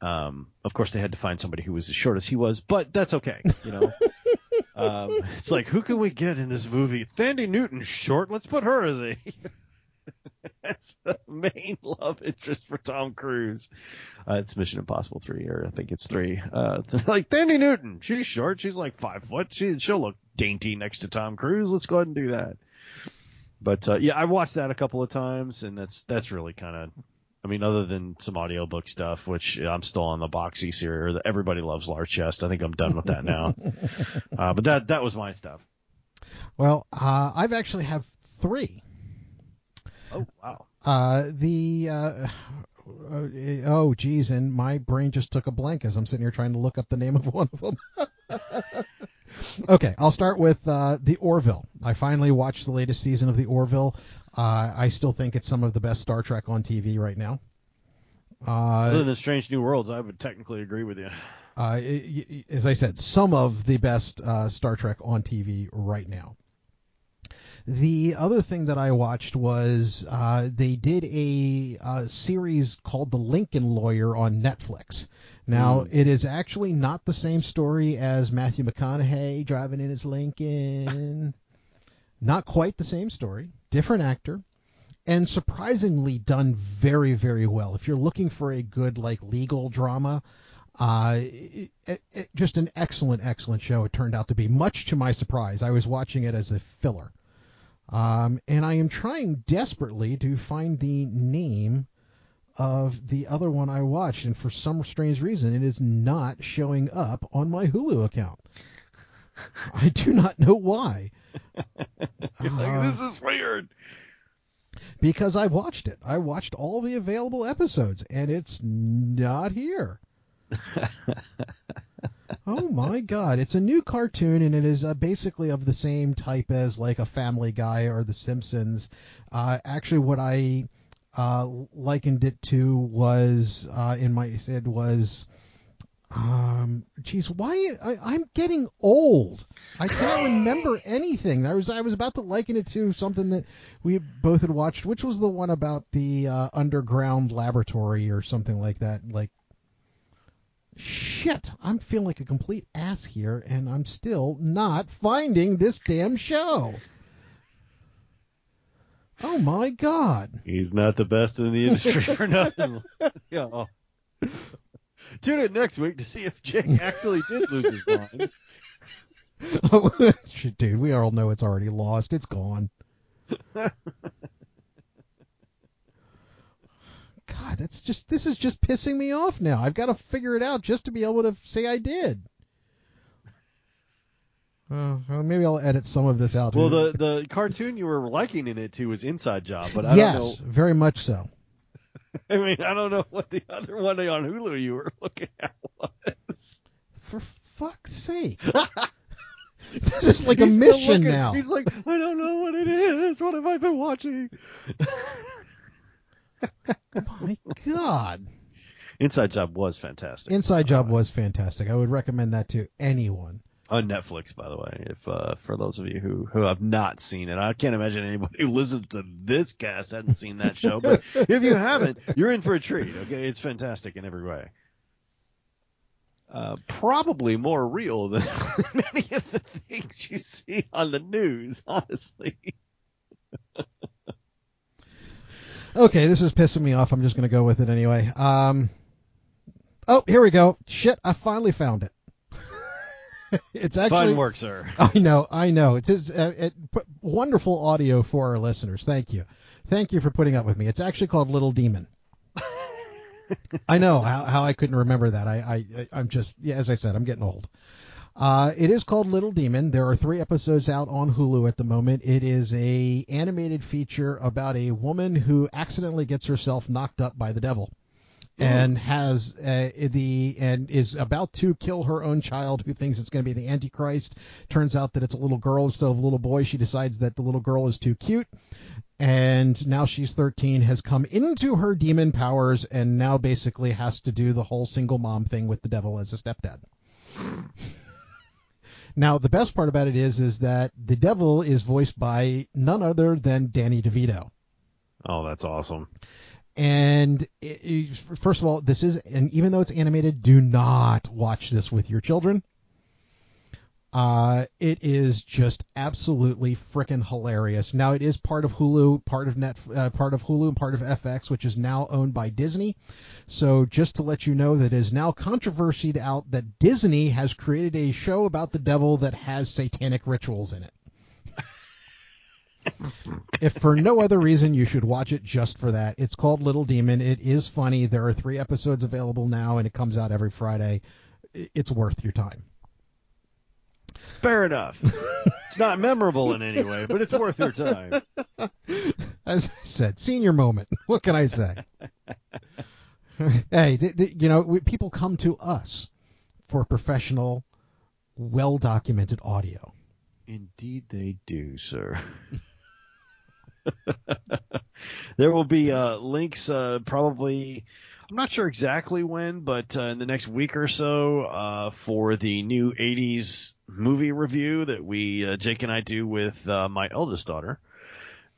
Um, of course, they had to find somebody who was as short as he was, but that's okay. You know, um, it's like who can we get in this movie? Thandie Newton, short. Let's put her as a. That's the main love interest for Tom Cruise. Uh, it's Mission Impossible three, or I think it's three. Uh, like Thandie Newton, she's short, she's like five foot, she she'll look dainty next to Tom Cruise. Let's go ahead and do that. But uh, yeah, I watched that a couple of times, and that's that's really kind of. I mean, other than some audiobook stuff, which I'm still on the Boxxy series. Everybody loves Large Chest. I think I'm done with that now. uh, but that that was my stuff. Well, uh, I've actually have three. Oh wow. Uh, the uh, uh, oh geez, and my brain just took a blank as I'm sitting here trying to look up the name of one of them. okay, I'll start with uh, the Orville. I finally watched the latest season of the Orville. Uh, I still think it's some of the best Star Trek on TV right now. Uh, Other than Strange New Worlds, I would technically agree with you. Uh, it, it, as I said, some of the best uh, Star Trek on TV right now. The other thing that I watched was uh, they did a, a, series called The Lincoln Lawyer on Netflix. Now, mm. it is actually not the same story as Matthew McConaughey driving in his Lincoln. not quite the same story, different actor, and surprisingly done very, very well. If you're looking for a good like legal drama, uh, it, it, just an excellent, excellent show. It turned out to be, much to my surprise. I was watching it as a filler. Um, and I am trying desperately to find the name of the other one I watched, and for some strange reason, it is not showing up on my Hulu account. I do not know why. uh, this is weird. Because I watched it. I watched all the available episodes, and it's not here. oh my god, it's a new cartoon and it is uh, basically of the same type as like a Family Guy or The Simpsons. Uh, actually, what I uh, likened it to was uh, in my head was. Um, geez, why I, am getting old. I can't remember anything. I was I was about to liken it to something that we both had watched, which was the one about the uh, underground laboratory or something like that, like Shit, I'm feeling like a complete ass here, and I'm still not finding this damn show. Oh my god. He's not the best in the industry for nothing. yeah. Tune in next week to see if Jake actually did lose his mind. oh, dude, we all know it's already lost. It's gone. God, that's just this is just pissing me off now. I've got to figure it out just to be able to say I did. Uh, well, maybe I'll edit some of this out. Well, the the cartoon you were liking in it to was Inside Job, but I yes, don't know. very much so. I mean, I don't know what the other one on Hulu you were looking at was. For fuck's sake. this is like He's a mission now. He's like, I don't know what it is. What have I been watching? My God. Inside Job was fantastic. Inside Job was fantastic. I would recommend that to anyone. On Netflix, by the way, if uh, for those of you who, who have not seen it, I can't imagine anybody who listens to this cast hasn't seen that show. But if you haven't, you're in for a treat. Okay, it's fantastic in every way. Uh, probably more real than many of the things you see on the news, honestly. Okay, this is pissing me off. I'm just going to go with it anyway. Um, oh, here we go. Shit, I finally found it. it's actually fun work, sir. I know, I know. It's, it's uh, it, wonderful audio for our listeners. Thank you, thank you for putting up with me. It's actually called Little Demon. I know how, how I couldn't remember that. I, I I'm just yeah, as I said, I'm getting old. Uh, it is called Little Demon. There are three episodes out on Hulu at the moment. It is a animated feature about a woman who accidentally gets herself knocked up by the devil, and has uh, the and is about to kill her own child, who thinks it's going to be the Antichrist. Turns out that it's a little girl instead of a little boy. She decides that the little girl is too cute, and now she's 13, has come into her demon powers, and now basically has to do the whole single mom thing with the devil as a stepdad. Now, the best part about it is, is that the devil is voiced by none other than Danny DeVito. Oh, that's awesome. And it, it, first of all, this is, and even though it's animated, do not watch this with your children. Uh, it is just absolutely frickin' hilarious. Now it is part of Hulu, part of Net, uh, part of Hulu, and part of FX, which is now owned by Disney. So just to let you know that it is now controversied out that Disney has created a show about the devil that has satanic rituals in it. if for no other reason, you should watch it just for that. It's called Little Demon. It is funny. There are three episodes available now, and it comes out every Friday. It's worth your time. Fair enough. it's not memorable in any way, but it's worth your time. As I said, senior moment. What can I say? hey, th- th- you know, we, people come to us for professional, well documented audio. Indeed, they do, sir. there will be uh, links uh, probably. I'm not sure exactly when, but uh, in the next week or so uh, for the new 80s movie review that we uh, Jake and I do with uh, my eldest daughter.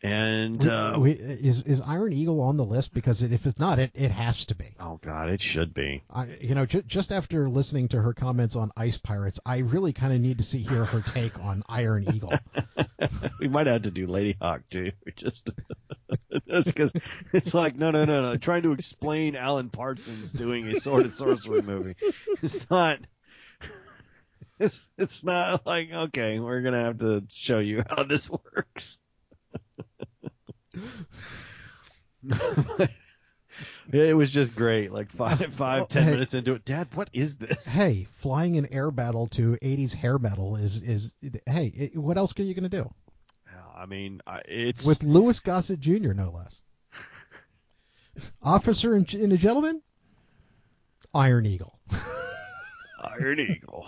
And uh, we, is is Iron Eagle on the list? Because if it's not, it it has to be. Oh God, it should be. I, you know, ju- just after listening to her comments on Ice Pirates, I really kind of need to see hear her take on Iron Eagle. we might have to do Ladyhawke too, just because it's like no, no, no, no. Trying to explain Alan Parsons doing a sword and sorcery movie, it's not. It's it's not like okay, we're gonna have to show you how this works. it was just great. Like five, five, ten hey. minutes into it, Dad, what is this? hey, flying an air battle to 80s hair metal is is hey, it, what else are you gonna do? I mean, I- it's With Louis Gossett Jr. no less. Officer and, and a gentleman, Iron Eagle. Iron Eagle.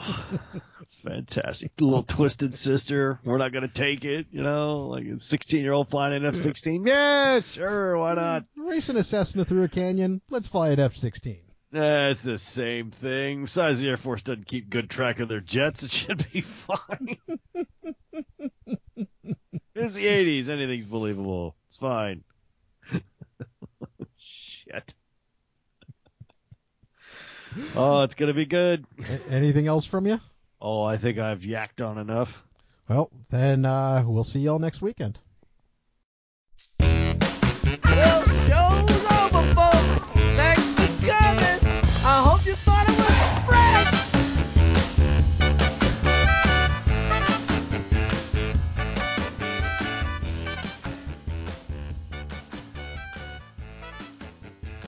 That's fantastic. The little twisted sister. We're not gonna take it. You know, like a 16 year old flying an F-16. Yeah, sure, why not? Racing a Cessna through a canyon. Let's fly an F-16. That's the same thing. Besides, the Air Force doesn't keep good track of their jets. It should be fine. it's the 80s. Anything's believable. It's fine. Shit. Oh, it's gonna be good. Anything else from you? Oh, I think I've yacked on enough. Well, then uh, we'll see y'all next weekend.